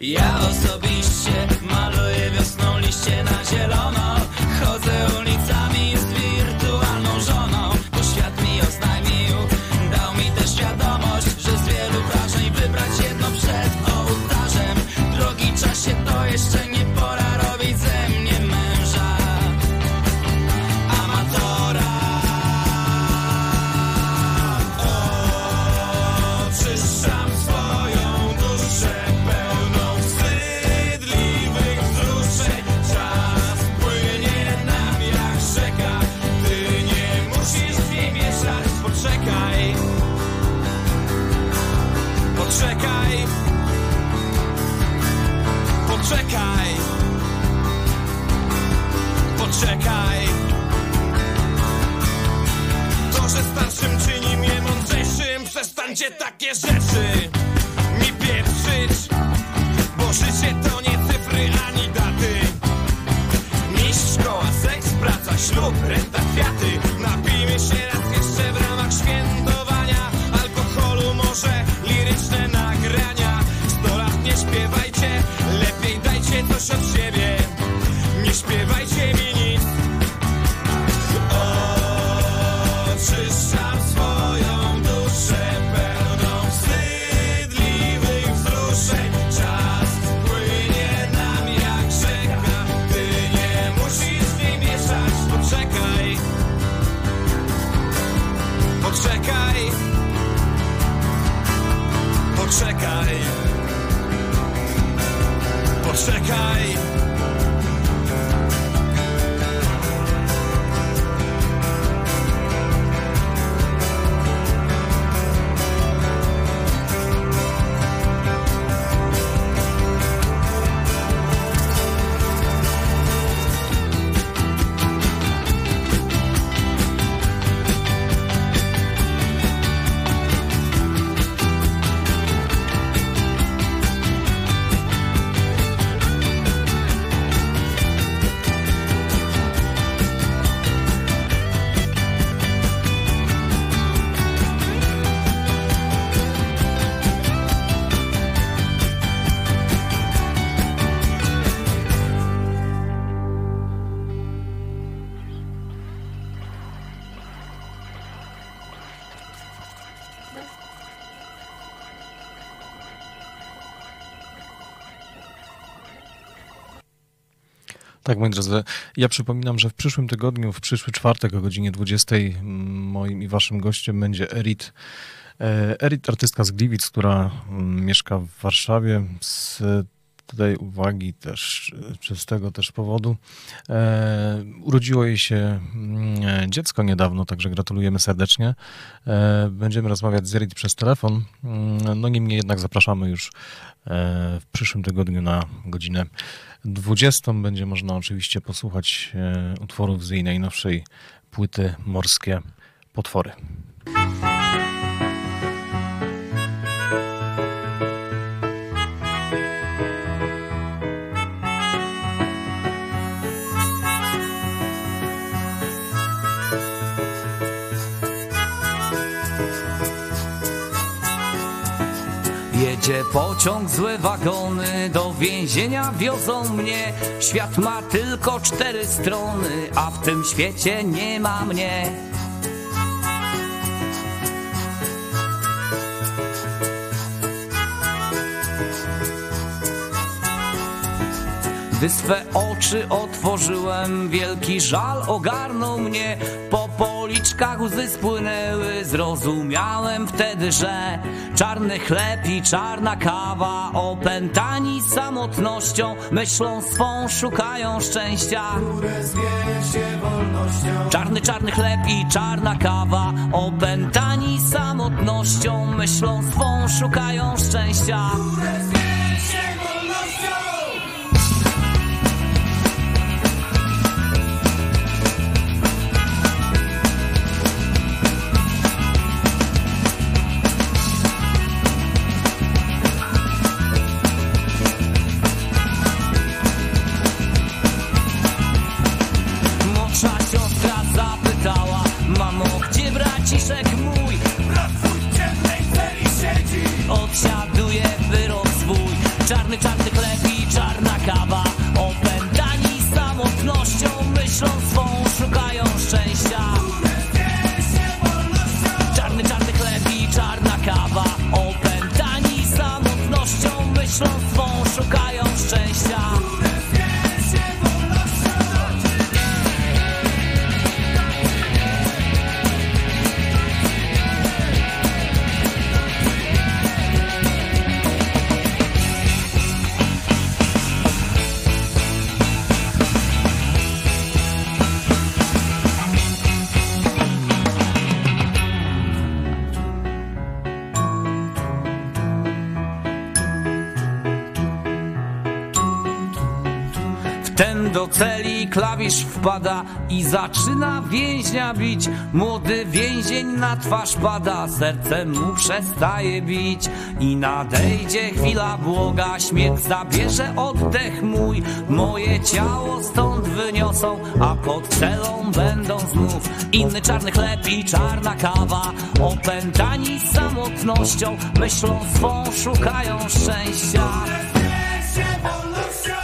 Ja osobiście Przestańcie takie rzeczy Tak, moi drodzy, ja przypominam, że w przyszłym tygodniu, w przyszły czwartek o godzinie 20 mm, moim i waszym gościem będzie Erit. E, Erit, artystka z Gliwic, która mm, mieszka w Warszawie. Z tutaj uwagi też, z tego też powodu. E, urodziło jej się mm, dziecko niedawno, także gratulujemy serdecznie. E, będziemy rozmawiać z Erit przez telefon. Mm, No niemniej jednak zapraszamy już w przyszłym tygodniu na godzinę 20 będzie można oczywiście posłuchać e, utworów z jej najnowszej płyty Morskie Potwory. Jedzie pociąg, złe wagony, do więzienia wiozą mnie. Świat ma tylko cztery strony, a w tym świecie nie ma mnie. Gdy swe oczy otworzyłem, wielki żal ogarnął mnie. Po policzkach łzy spłynęły, zrozumiałem wtedy, że czarny chleb i czarna kawa, opętani samotnością, myślą swą szukają szczęścia. Czarny, czarny chleb i czarna kawa, opętani samotnością, myślą swą szukają szczęścia. Młodsza wpada i zaczyna więźnia bić. Młody więzień na twarz pada, serce mu przestaje bić. I nadejdzie chwila błoga, śmierć zabierze oddech mój. Moje ciało stąd wyniosą, a pod celą będą znów inny czarny chleb i czarna kawa. Opętani samotnością, myślą swą szukają szczęścia.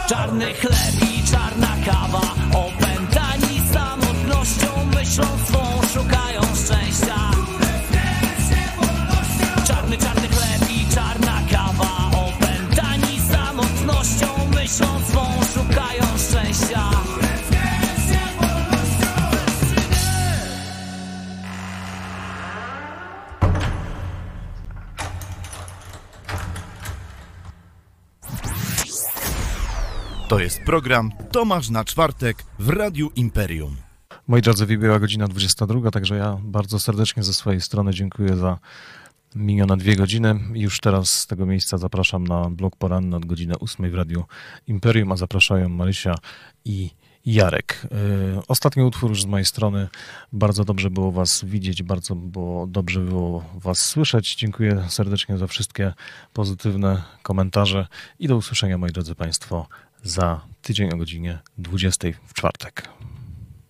Czarny chleb i czarna kawa jest program Tomasz na czwartek w Radiu Imperium. Moi drodzy, wybiła godzina 22, także ja bardzo serdecznie ze swojej strony dziękuję za minione dwie godziny. Już teraz z tego miejsca zapraszam na blok poranny od godziny 8 w Radiu Imperium, a zapraszają Marysia i Jarek. Yy, Ostatni utwór już z mojej strony. Bardzo dobrze było Was widzieć, bardzo było dobrze było Was słyszeć. Dziękuję serdecznie za wszystkie pozytywne komentarze i do usłyszenia, moi drodzy Państwo, za tydzień o godzinie 20 w czwartek.